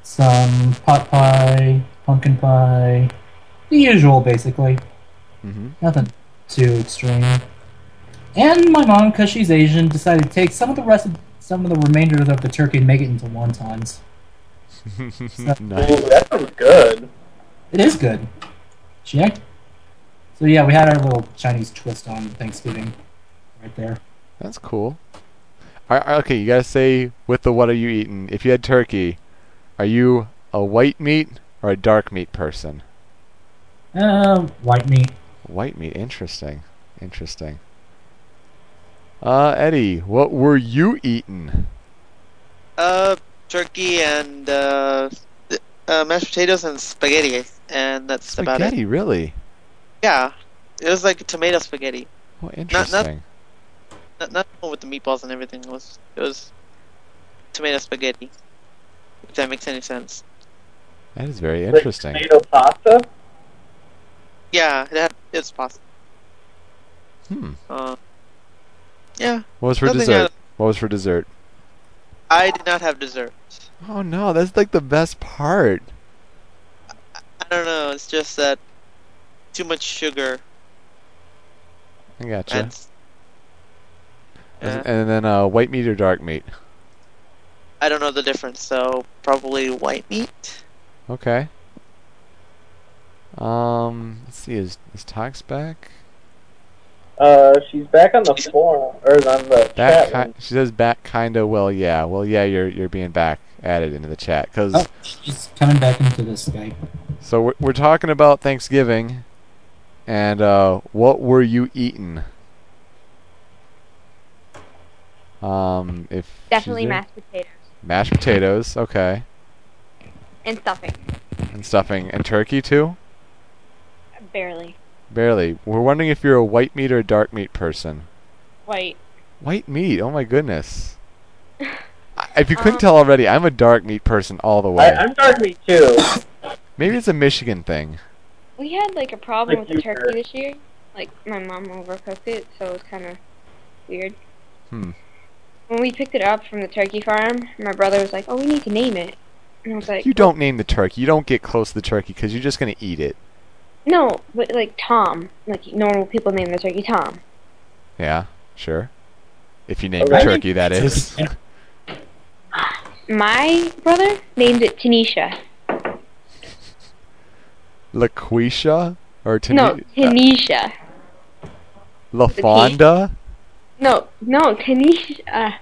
some pot pie, pumpkin pie, the usual, basically. Mm-hmm. Nothing too extreme. And my mom, because she's Asian, decided to take some of the rest of some of the remainders of the turkey and make it into wontons. [LAUGHS] nice. Ooh, that sounds good. It is good. She act- So yeah, we had our little Chinese twist on Thanksgiving, right there. That's cool. Are, are- okay, you gotta say with the what are you eating? If you had turkey, are you a white meat or a dark meat person? Uh, white meat. White meat, interesting, interesting. Uh, Eddie, what were you eating? Uh, turkey and uh, uh mashed potatoes and spaghetti, and that's about it. Spaghetti, really? Yeah, it was like tomato spaghetti. Oh, interesting. Not not the one with the meatballs and everything. It was it was tomato spaghetti. If that makes any sense. That is very Like interesting. tomato pasta. Yeah, it had, it's possible. Hmm. Uh, yeah, What was for Nothing dessert? What was for dessert? I did not have dessert. Oh no, that's like the best part. I don't know. It's just that too much sugar I gotcha. and And, and then uh, white meat or dark meat? I don't know the difference. So probably white meat. Okay. Um, let's see. Is is Tox back? Uh, she's back on the forum or on the Back. chat. Ki- she says back. Kinda. Well, yeah. Well, yeah. You're you're being back added into the chat because Oh, she's coming back into the Skype. so we're we're talking about Thanksgiving, and uh, what were you eating? Um, if Definitely mashed potatoes mashed potatoes. Okay, and stuffing. and stuffing and turkey too. Barely. Barely. We're wondering if you're a white meat or a dark meat person. White. White meat. Oh my goodness. [LAUGHS] If you couldn't Um, tell already, I'm a dark meat person all the way. I'm dark meat too. [COUGHS] Maybe it's a Michigan thing. We had like a problem Like with the turkey were. this year. Like my mom overcooked it, so it was kind of weird. Hmm. When we picked it up from the turkey farm, my brother was like, "Oh, we need to name it," and I was like, You don't name the turkey. You don't get close to the turkey because you're just gonna eat it. "No, but like Tom, like normal people name the turkey Tom." Yeah, sure. If you name Okay. the turkey, that is. [LAUGHS] My brother named it Tanisha. LaQuisha or Tani- no, uh, Tanisha. LaFonda? No, no, Tanisha.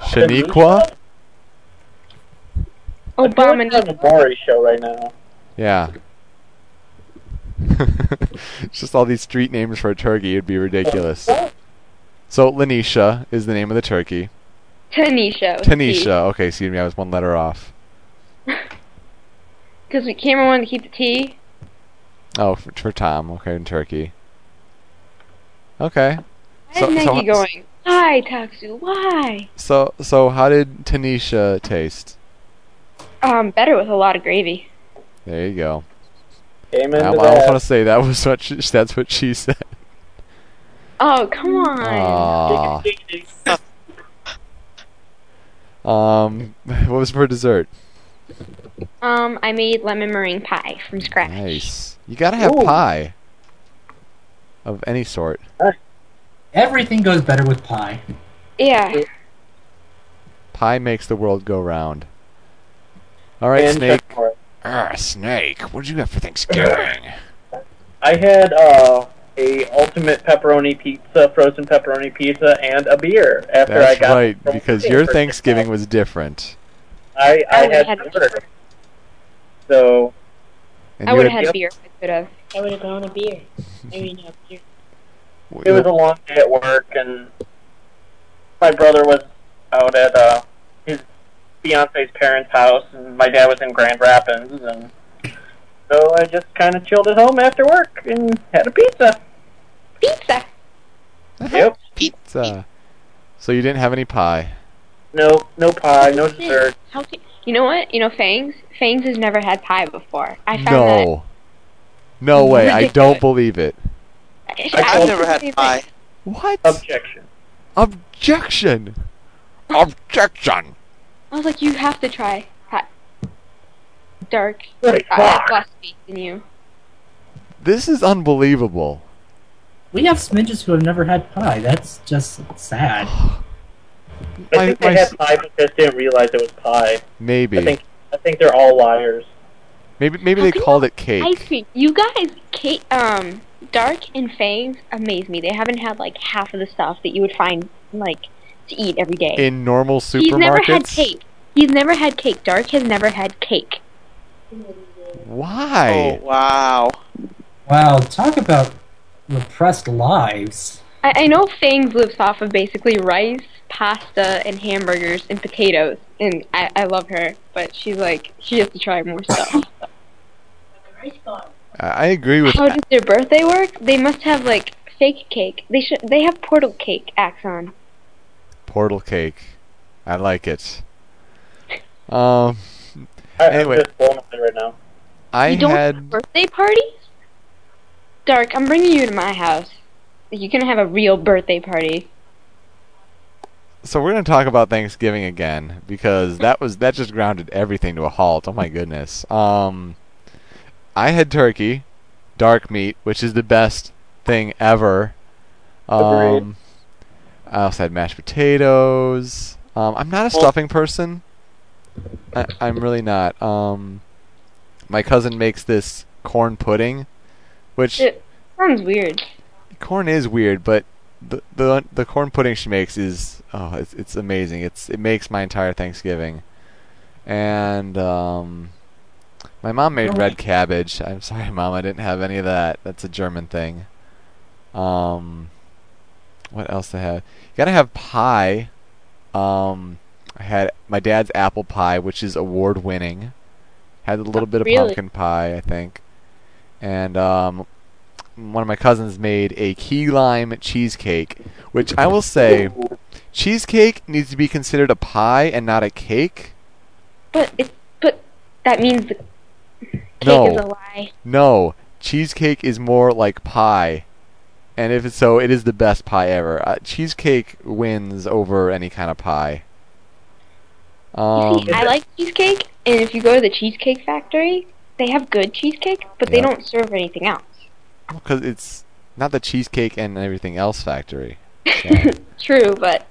Shaniqua? I feel Obama. like we're on the Maury show right now. Yeah. It's [LAUGHS] just all these street names for a turkey. It'd be ridiculous. So Lanisha is the name of the turkey. Tanisha. with a T. Tanisha. Okay, excuse me. I was one letter off. [LAUGHS] Because we Cameron wanted to keep the T. Oh, for, for Tom. Okay, and turkey. Okay. Why So- is so- going? Why, Taksu? Why? So so how did Tanisha taste? Um, better with a lot of gravy. There you go. Amen I, I to want to say that was what she, [LAUGHS] that's what she said. Oh, come on. Aw. Um, what was for dessert? Um, I made lemon meringue pie from scratch. Nice. You gotta have Ooh. pie of any sort. Everything goes better with pie. Yeah. Pie makes the world go round. All right, And Snake. Check for it. Ah, Snake. What did you have for Thanksgiving? [CLEARS THROAT] I had uh, a ultimate pepperoni pizza, frozen pepperoni pizza, and a beer after I got right, because your Thanksgiving was different. I, I, I had, had to order. So And I would have had- had beer I could have. I would have gone a beer. I mean, a beer. [LAUGHS] it was a long day at work, and my brother was out at uh, his fiance's parents' house, and my dad was in Grand Rapids, and so I just kind of chilled at home after work and had a pizza. Pizza. Uh-huh. Yep. Pizza. So you didn't have any pie. No, no pie, no dessert. How can, you know what? You know Fangs? Fangs has never had pie before. I found that. No. No way. I don't believe it. I, I've never had pie. What? Objection. Objection. Objection. I was like, you have to try pie. Dark. Like, I have fuck. less faith in you. This is unbelievable. We have smidges who have never had pie. That's just sad. [SIGHS] I My- think my they had pie but just didn't realize it was pie. Maybe. I think I think they're all liars. maybe maybe How they called it cake. Ice cream. You guys, cake, um, Dark and Fangs amaze me. They haven't had like half of the stuff that you would find like to eat every day. In normal supermarkets. He's never had cake. He's never had cake. Dark has never had cake. Why? Oh wow. Wow, talk about repressed lives. I, I know Fangs lives off of basically rice, pasta, and hamburgers and potatoes, and I, I love her, but she's like she has to try more stuff. [LAUGHS] I I agree with How does their birthday work? They must have like fake cake. They should. They have portal cake, Axon. Portal cake. I like it. Um, I, Anyway. I'm just right now. I you don't had. have birthday parties? Dark, I'm bringing you to my house. You can have a real birthday party. So we're gonna talk about Thanksgiving again because that was that just grounded everything to a halt. Oh my goodness. Um, I had turkey, dark meat, which is the best thing ever. Agreed. Um, I also had mashed potatoes. Um, I'm not a stuffing person. I, I'm really not. Um, my cousin makes this corn pudding, which It sounds weird. corn is weird, but the the the corn pudding she makes is oh it's it's amazing. It's it makes my entire Thanksgiving. And um my mom made red cabbage. I'm sorry, [LAUGHS] mom, I didn't have any of that. That's a German thing. Um what else I have? You gotta have pie. Um I had my dad's apple pie, which is award winning. Had a little bit of Really? pumpkin pie, I think. And um one of my cousins made a key lime cheesecake, which I will say, cheesecake needs to be considered a pie and not a cake. But it, but that means the cake No. is a lie. No, cheesecake is more like pie, and if it's so, it is the best pie ever. Uh, cheesecake wins over any kind of pie. Um, see, I like cheesecake, and if you go to the Cheesecake Factory, they have good cheesecake, but they don't serve anything else. because it's not the cheesecake and everything else factory. [LAUGHS] So- True, but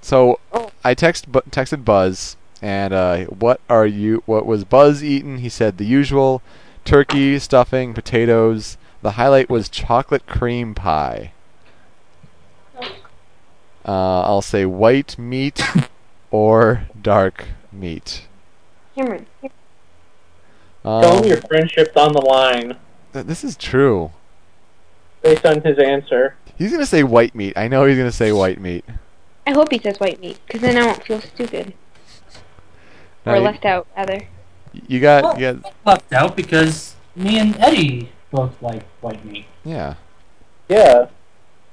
So Oh. I text bu- texted Buzz, and uh, what are you? What was Buzz eating? He said the usual: turkey, stuffing, potatoes. The highlight was chocolate cream pie. Uh, I'll say white meat [LAUGHS] or dark meat. Cameron, Tell Um, him your friendship's on the line th- this is true. based on his answer. He's gonna say white meat. I know he's gonna say white meat. I hope he says white meat, because then I won't feel stupid Now or you- left out, rather. You got, Well, you got, left out because me and Eddie both like white meat. yeah. Yeah.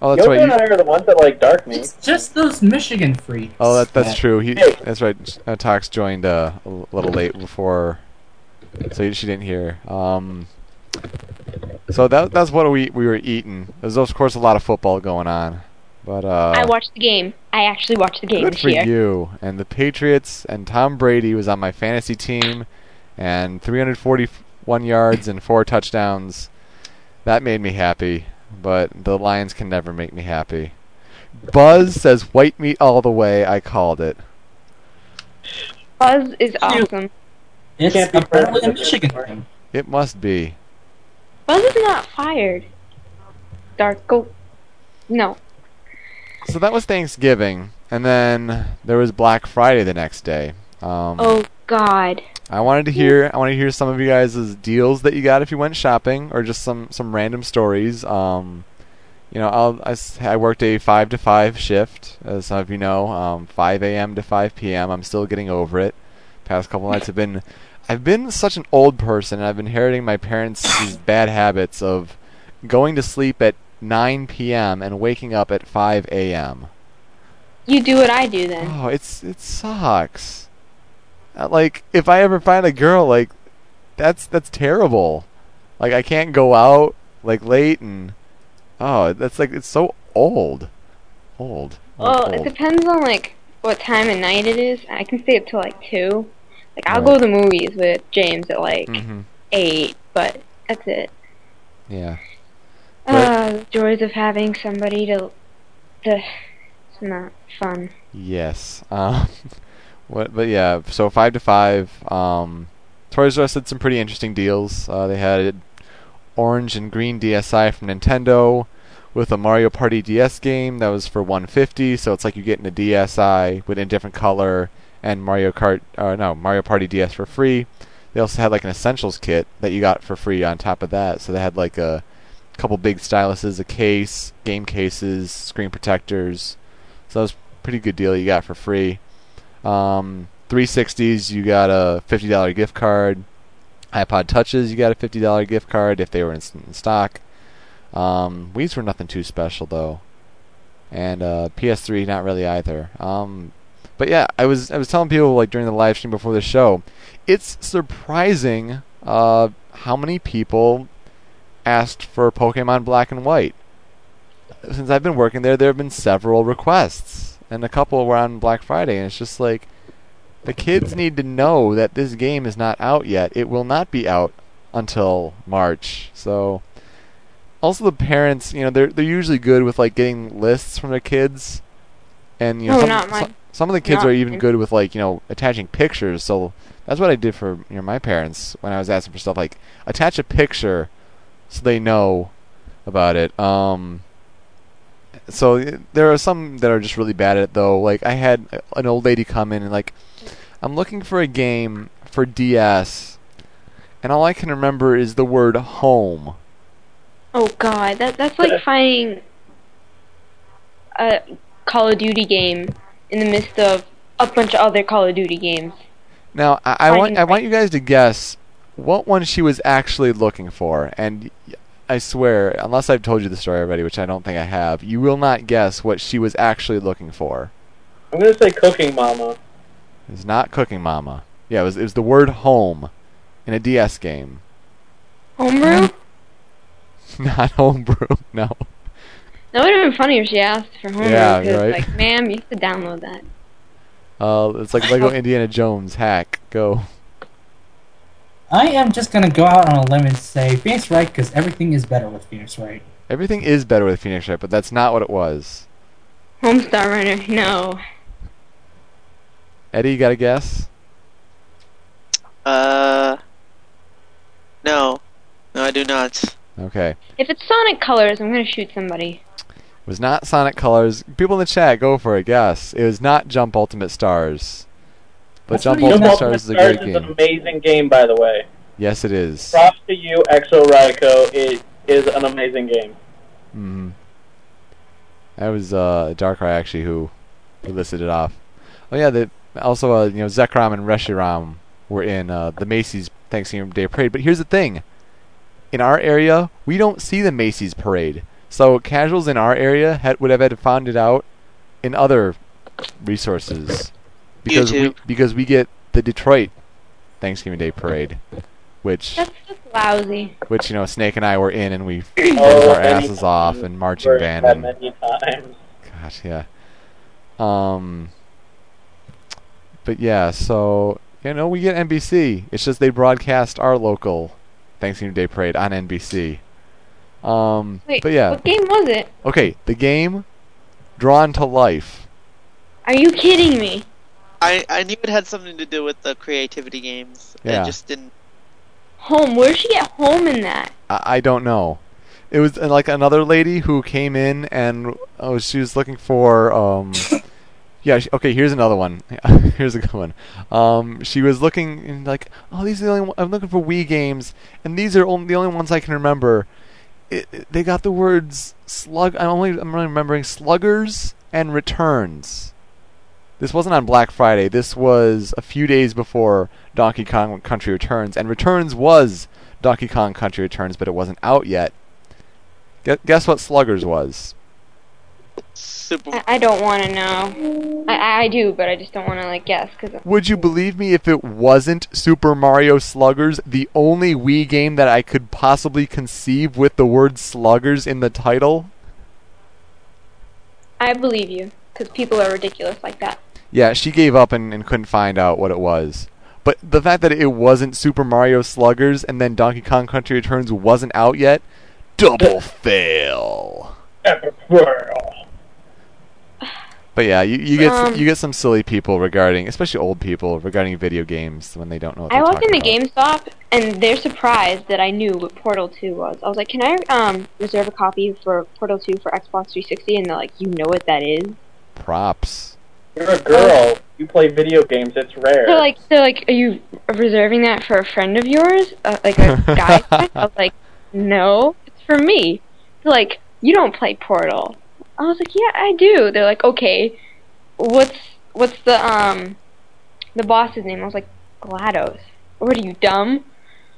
Oh, that's Yoga right. and You, I are the ones that like dark meat. It's just those Michigan freaks. Oh, that, that's that- true. He, that's right. Uh, Tox joined uh, a l- little late before so she didn't hear. Um, so that that's what we we were eating. There's of course a lot of football going on, but uh, I watched the game. I actually watched the game good this for year. you. And the Patriots and Tom Brady was on my fantasy team, and 341 yards and four touchdowns. That made me happy, but the Lions can never make me happy. Buzz says white meat all the way. I called it. Buzz is awesome. It's Can't be apparently a Michigan thing. It must be. Buzz is not fired. Dark go. No. So that was Thanksgiving, and then there was Black Friday the next day. Um, Oh God. I wanted to hear I want to hear some of you guys' deals that you got if you went shopping, or just some some random stories. Um, you know, I'll, I, I worked a five to five shift, as some of you know, um, 5 a.m. to 5 p.m. I'm still getting over it. Past couple nights have been, I've been such an old person, and I've been inheriting my parents' [COUGHS] these bad habits of going to sleep at 9 p.m. and waking up at 5 a.m. You do what I do then. Oh, it's it sucks. Uh, Like if I ever find a girl, like that's that's terrible. Like I can't go out like late and oh, that's like it's so old, old. Well, old, it depends on like what time of night it is. I can stay up till like two. Like I'll Right. go to the movies with James at like Mhm. eight, but that's it. Yeah. Uh, the joys of having somebody to, to. It's not fun. Yes. Um, [LAUGHS] what? But yeah. So five to five. Um, Toys R Us had some pretty interesting deals. Uh, they had orange and green DSi from Nintendo with a Mario Party DS game that was for 150. So it's like you getting a DSi with a different color and Mario Kart. Uh, no, Mario Party DS for free. They also had like an essentials kit that you got for free on top of that. So they had like a couple big styluses, a case, game cases, screen protectors. So that was a pretty good deal you got for free. Um, 360s, you got a $50 gift card. iPod Touches, you got a $50 gift card if they were in, in stock. Um, Wii's were nothing too special though, and uh, PS3 not really either. Um, but yeah, I was I was telling people like during the live stream before the show, it's surprising uh, how many people asked for Pokemon Black and White. Since I've been working there, there have been several requests, and a couple were on Black Friday, and it's just like the kids need to know that this game is not out yet. It will not be out until March. So also the parents, you know, they're they're usually good with like getting lists from their kids. And you know No, some, not some, some of the kids are even good with like, you know, attaching pictures. So that's what I did for, you know, my parents when I was asking for stuff like attach a picture so they know about it. Um so there are some that are just really bad at it though. Like I had an old lady come in and like I'm looking for a game for DS and all I can remember is the word home. Oh God, that that's like finding a Call of Duty game in the midst of a bunch of other Call of Duty games. Now I, I want I want you guys to guess what one she was actually looking for, and y- I swear, unless I've told you the story already, which I don't think I have, you will not guess what she was actually looking for. I'm gonna say Cooking Mama. It's not Cooking Mama. Yeah, it was it was the word home in a DS game. Homebrew? [LAUGHS] not homebrew. No. That would have been funny if she asked for homebrew. Yeah, right. Like, ma'am, you have to download that. Uh, it's like Lego [LAUGHS] Indiana Jones hack. Go. I am just gonna go out on a limb and say Phoenix Wright because everything is better with Phoenix Wright. Everything is better with Phoenix Wright, but that's not what it was. Homestar Runner, no. Eddie, you got a guess? Uh, no, no, I do not. Okay. If it's Sonic Colors, I'm gonna shoot somebody. It was not Sonic Colors. People in the chat, go for it. Guess. It was not Jump Ultimate Stars. But That's Jump what he Ultimate Jump Stars is a great is an game. amazing game, by the way. Yes, it is. Props to you, Exo Raiko. It is an amazing game. hmm That was uh, Darkrai actually who, who listed it off. Oh yeah, the, also uh, you know Zekrom and Reshiram were in uh, the Macy's Thanksgiving Day Parade. But here's the thing: in our area, we don't see the Macy's parade. So casuals in our area had, would have had to find it out in other resources because we because we get the Detroit Thanksgiving Day Parade. which That's just lousy. which you know Snake and I were in, and we [CLEARS THROAT] Oh, froze our many asses off times. and marching Heard band that and many times. gosh, yeah. Um, but yeah, so you know we get NBC. It's just they broadcast our local Thanksgiving Day parade on NBC. Um, Wait, but yeah, what game was it? okay, the game Drawn to Life. Are you kidding me? I, I knew it had something to do with the creativity games. Yeah. I just didn't. Home. Where did she get home in that? I, I don't know. It was uh, like another lady who came in and oh, she was looking for um. [LAUGHS] Yeah. She, okay. Here's another one. [LAUGHS] here's a good one. Um, she was looking and like, oh, these are the only. One, I'm looking for Wii games, and these are only, the only ones I can remember. It, it- they got the words slug. I'm only. I'm only remembering sluggers and returns. This wasn't on Black Friday. This was a few days before Donkey Kong Country Returns, and Returns was Donkey Kong Country Returns, but it wasn't out yet. Guess, guess what Sluggers was? Super. I, I don't want to know. I, I do, but I just don't want to like guess because Would you believe me if it wasn't Super Mario Sluggers, the only Wii game that I could possibly conceive with the word Sluggers in the title? I believe you because people are ridiculous like that. Yeah, she gave up and, and couldn't find out what it was. But the fact that it wasn't Super Mario Sluggers and then Donkey Kong Country Returns wasn't out yet, double fail. Epic whirl. But yeah, you, you get Um, you get some silly people regarding, especially old people regarding video games when they don't know. What I they're walked talking into about. GameStop and they're surprised that I knew what Portal 2 was. I was like, "Can I um reserve a copy for Portal 2 for Xbox 360?" And they're like, "You know what that is?" Props. You're a girl. You play video games. It's rare. They're like, "They're like, are you reserving that for a friend of yours, uh, like a guy?" [LAUGHS] I was like, "No, it's for me." They're like, "You don't play Portal." I was like, "Yeah, I do." They're like, "Okay, what's what's the um the boss's name?" I was like, "GLaDOS." What are you dumb?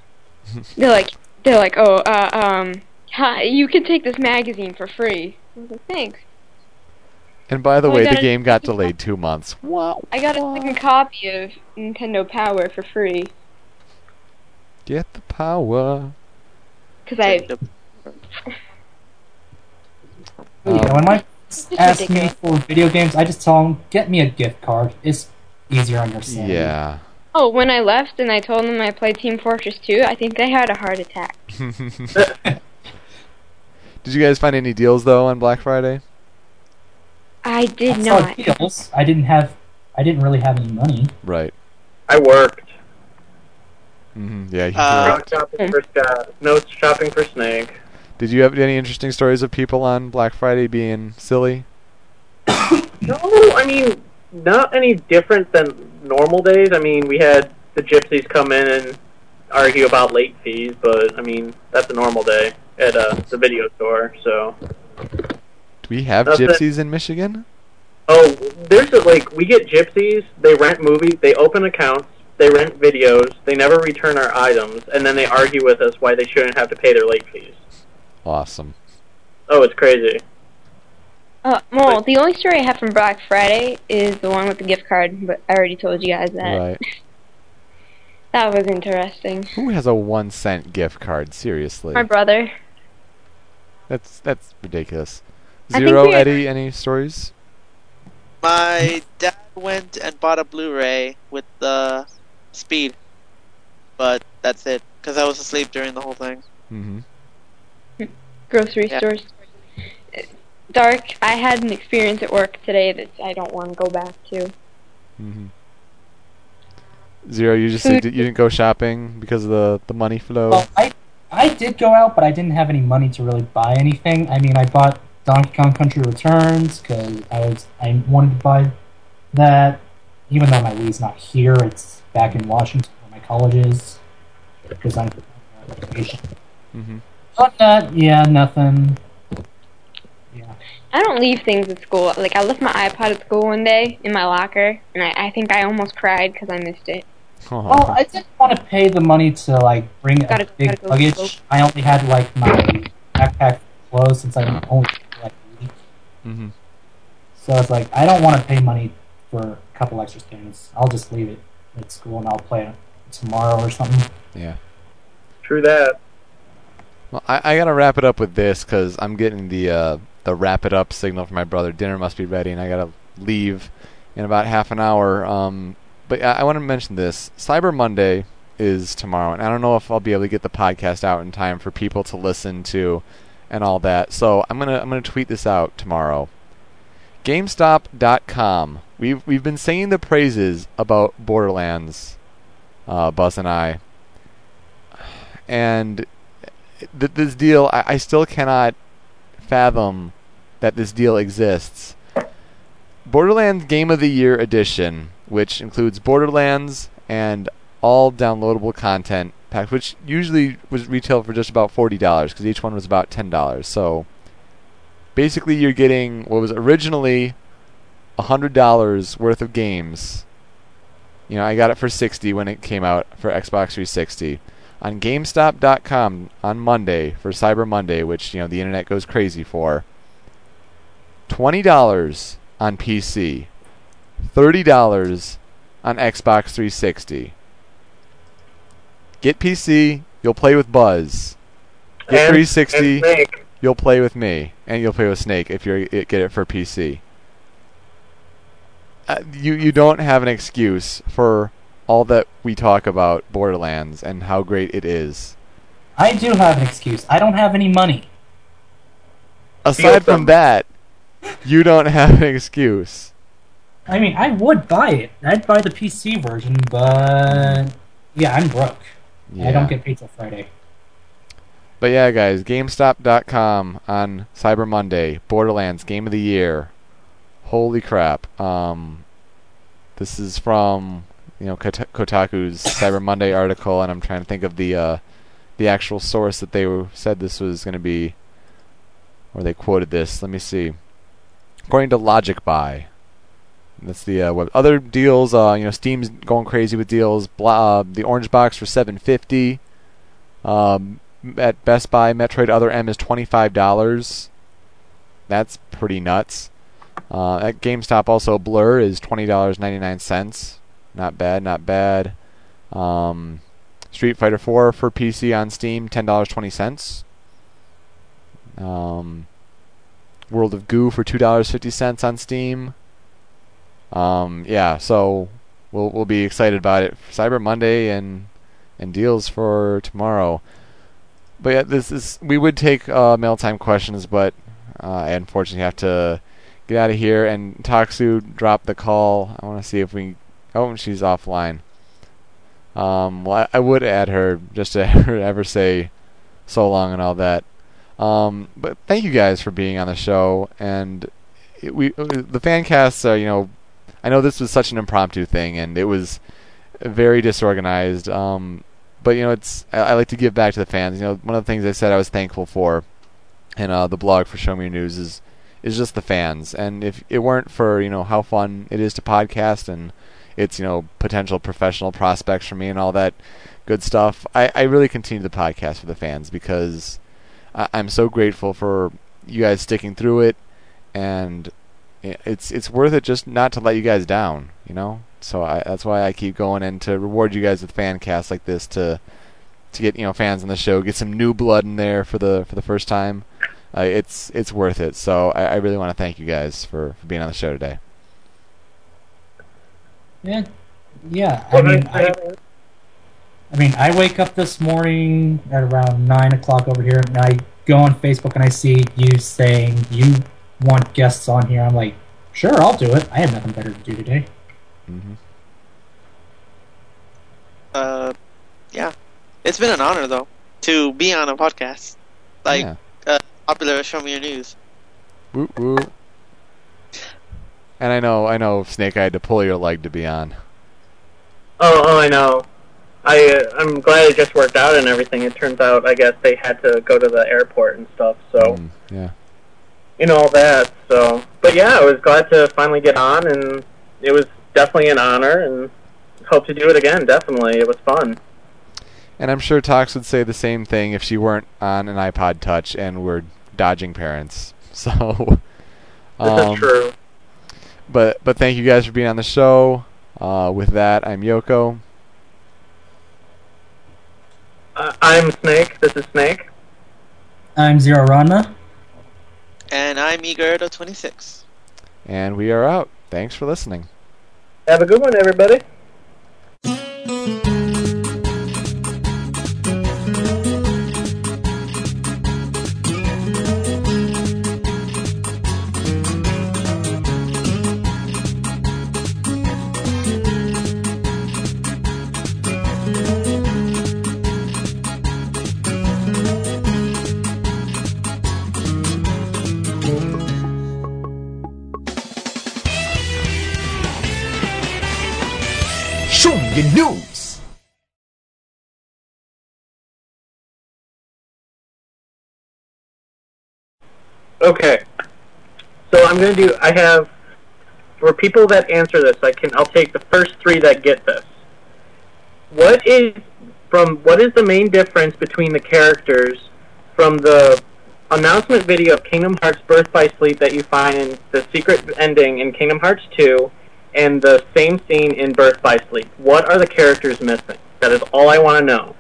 [LAUGHS] they're like, they're like, "Oh, uh, um, hi, you can take this magazine for free." I was like, "Thanks." And by the Oh, way, the game got delayed two months. Wow. I got a second copy of Nintendo Power for free Get the power. because I You know, Um, when my ask me for video games, I just tell them, get me a gift card. It's easier on your sanity. Yeah. Oh, when I left and I told them I played Team Fortress 2, I think they had a heart attack. [LAUGHS] [LAUGHS] Did you guys find any deals though on Black Friday? I did I not. deals. I didn't have. I didn't really have any money. Right. I worked. hmm Yeah. you Uh, No worked. shopping for Scott. No shopping for Snake. Did you have any interesting stories of people on Black Friday being silly? [COUGHS] No, I mean, not any different than normal days. I mean, we had the gypsies come in and argue about late fees, but I mean, that's a normal day at uh, the video store. So, Do we have Nothing. gypsies in Michigan? oh, there's a, like we get gypsies. They rent movies. They open accounts. They rent videos. They never return our items, and then they argue with us why they shouldn't have to pay their late fees. Awesome. Oh, it's crazy. Uh, well, the only story I have from Black Friday is the one with the gift card, but I already told you guys that. Right. [LAUGHS] That was interesting. Who has a one cent gift card? Seriously. My brother. That's that's ridiculous. I think Zero we- Eddie, any stories? My dad went and bought a Blu-ray with the speed, but that's it. Because I was asleep during the whole thing. Mm-hmm. Grocery Yeah. stores. Uh, Dark, I had an experience at work today that I don't want to go back to. Mm-hmm. Zero, you just said you didn't go shopping because of the, the money flow. Well, I I did go out, but I didn't have any money to really buy anything. I mean, I bought Donkey Kong Country Returns because I was I wanted to buy that, even though my Wii's not here. It's back in Washington where my college is because I'm on vacation. mm-hmm. But that, yeah, nothing. Yeah. I don't leave things at school. Like, I left my iPod at school one day in my locker, and I, I think I almost cried because I missed it. Well, I didn't want to pay the money to like bring Gotta- a big go luggage. I only had like my backpack clothes since I only for, like a week. Mm-hmm. So it's like I don't want to pay money for a couple extra things. I'll just leave it at school and I'll play it tomorrow or something. Yeah. True that. Well, I, I gotta wrap it up with this because I'm getting the uh, the wrap it up signal from my brother. Dinner must be ready, and I gotta leave in about half an hour. Um, but I, I want to mention this: Cyber Monday is tomorrow, and I don't know if I'll be able to get the podcast out in time for people to listen to and all that. So I'm gonna I'm gonna tweet this out tomorrow. GameStop.com. We've we've been singing the praises about Borderlands, uh, Buzz and I, and th- this deal I, I still cannot fathom that this deal exists. Borderlands Game of the Year edition, which includes Borderlands and all downloadable content pack, which usually was retailed for just about forty dollars because each one was about ten dollars. So basically, you're getting what was originally hundred dollars worth of games. You know, I got it for sixty when it came out for Xbox 360 on GameStop.com on Monday for Cyber Monday, which you know the internet goes crazy for. Twenty dollars on PC, thirty dollars on Xbox 360. Get PC, you'll play with Buzz. Get And- 360, and Snake. you'll play with me, and you'll play with Snake if you get it for PC. Uh, you you don't have an excuse for all that we talk about Borderlands and how great it is. I do have an excuse. I don't have any money. Aside from that, you don't have an excuse. I mean, I would buy it. I'd buy the PC version, but yeah, I'm broke. I don't get paid till Friday. But yeah, guys, GameStop.com on Cyber Monday, Borderlands Game of the Year. Holy crap! Um, this is from you know Kot- Kotaku's Cyber Monday article, and I'm trying to think of the uh, the actual source that they were, said this was going to be, or they quoted this. Let me see. According to Logic That's the uh, web. Other deals, uh, you know, Steam's going crazy with deals. Bla- uh, the Orange Box for 750. Um, at Best Buy, Metroid Other M is twenty five dollars. That's pretty nuts. Uh, at GameStop, also Blur is twenty dollars ninety nine cents. Not bad, not bad. Um, Street Fighter Four for PC on Steam, ten dollars twenty cents. Um, World of Goo for two dollars fifty cents on Steam. Um, yeah, so we'll we'll be excited about it. Cyber Monday and and deals for tomorrow. But yeah, this is we would take uh, mail time questions, but uh, I unfortunately have to get out of here. And Taksu dropped the call. I want to see if we. Oh, she's offline. Um, well, I, I would add her just to [LAUGHS] ever, say so long and all that. Um, but thank you guys for being on the show. And it, we the fan casts are you know I know this was such an impromptu thing and it was very disorganized. Um, but you know, it's I, I like to give back to the fans. You know, one of the things I said I was thankful for, in uh, the blog for Show Me Your News is is just the fans. And if it weren't for you know how fun it is to podcast and it's you know potential professional prospects for me and all that good stuff, I, I really continue the podcast for the fans because I, I'm so grateful for you guys sticking through it, and it's it's worth it just not to let you guys down. You know, so I, that's why I keep going and to reward you guys with fan casts like this to to get you know fans on the show, get some new blood in there for the for the first time. Uh, it's it's worth it. So I, I really want to thank you guys for, for being on the show today. Yeah, yeah. I mean, I, I mean, I wake up this morning at around nine o'clock over here, and I go on Facebook and I see you saying you want guests on here. I'm like, sure, I'll do it. I have nothing better to do today. hmm Uh, yeah, it's been an honor though to be on a podcast like yeah. popular Show Me Your News. Woo woo. And I know I know Snake, I had to pull your leg to be on. Oh, oh, I know. I uh, I'm glad it just worked out and everything. It turns out, I guess they had to go to the airport and stuff. So Mm, yeah. You know all that. So, but yeah, I was glad to finally get on, and it was definitely an honor, and hope to do it again. Definitely, it was fun. And I'm sure Tox would say the same thing if she weren't on an iPod Touch and were dodging parents. [LAUGHS] So, This um, is true. but but thank you guys for being on the show. Uh, with that, I'm Yoko. Uh, I'm Snake. This is Snake. I'm Zero Ranma. And I'm Eagerdo26. And we are out. Thanks for listening. Have a good one, everybody. Your news. Okay. So I'm gonna do. I have for people that answer this. I can. I'll take the first three that get this. What is from? What is the main difference between the characters from the announcement video of Kingdom Hearts Birth by Sleep that you find in the secret ending in Kingdom Hearts 2 and the same scene in Birth by Sleep? What are the characters missing? That is all I want to know.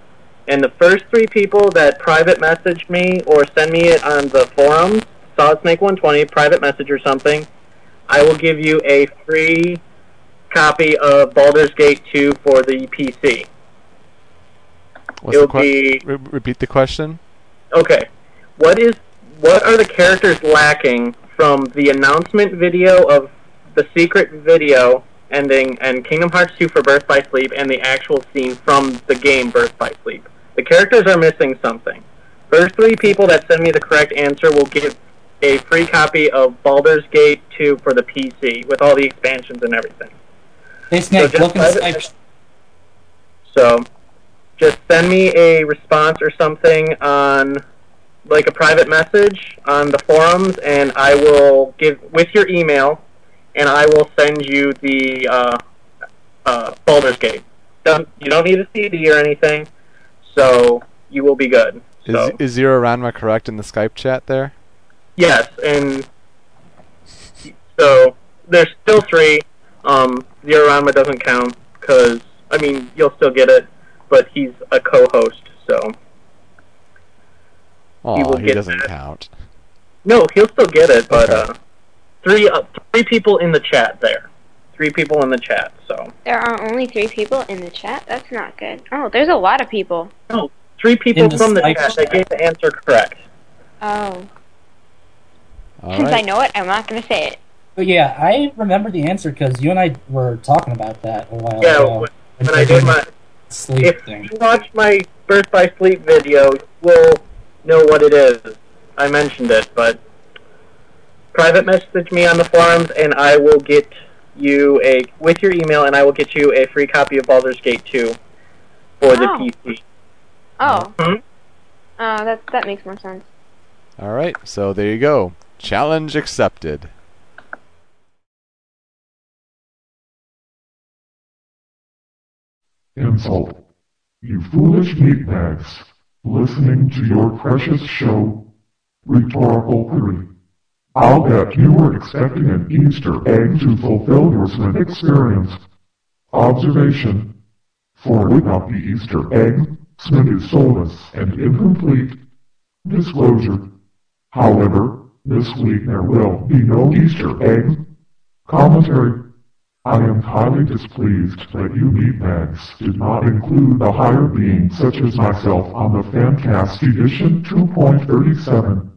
And the first three people that private message me or send me it on the forums, Solid Snake 120, private message or something, I will give you a free copy of Baldur's Gate 2 for the PC. What's It'll the que- be re- repeat the question? okay. What is what are the characters lacking from the announcement video of the secret video ending and Kingdom Hearts 2 for Birth by Sleep and the actual scene from the game Birth by Sleep? The characters are missing something. First three people that send me the correct answer will get a free copy of Baldur's Gate 2 for the PC with all the expansions and everything. Hey Snake, look in the. So, just send me a response or something on, like a private message on the forums, and I will give with your email, and I will send you the uh, uh, Baldur's Gate. Don't you don't need a CD or anything, so you will be good. Is, So is Zero Ranma correct in the Skype chat there? yes, and so there's still three. Um, Zero Ranma doesn't count because I mean you'll still get it, but he's a co-host, so. Oh, will he get doesn't that. count. No, he'll still get it, but Okay. uh, three uh, three people in the chat there. Three people in the chat. So There are only three people in the chat? That's not good. Oh, there's a lot of people. no, three people the from the Skype chat that gave the answer correct. Oh. All Since I know it, I'm not going to say it. But yeah, I remember the answer because you and I were talking about that a while Yeah, ago. when, when I did my sleep if thing. you watch my Birth by Sleep video, you will know what it is. I mentioned it, but private message me on the forums, and I will get you a with your email, and I will get you a free copy of Baldur's Gate 2 for the Oh. PC. Oh. Mhm. Oh, that, that makes more sense. All right. So there you go. Challenge accepted. Insult. You foolish meatbags, listening to your precious show. Rhetorical query. I'll bet you were expecting an Easter egg to fulfill your Smith experience. Observation. For without the Easter egg, Smith is soulless and incomplete. Disclosure. However, this week there will be no Easter egg. Commentary. I am highly displeased that you meatbags did not include a higher being such as myself on the Fancast Edition 2.37.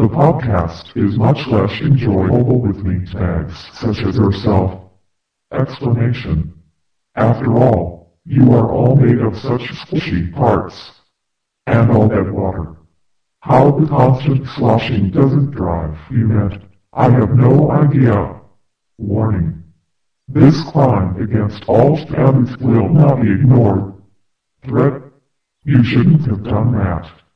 The podcast is much less enjoyable with meatbags such as yourself. Explanation. After all, you are all made of such squishy parts. And all that water. How the constant sloshing doesn't drive you mad, I have no idea. Warning. This crime against all standards will not be ignored. Threat. You shouldn't have done that.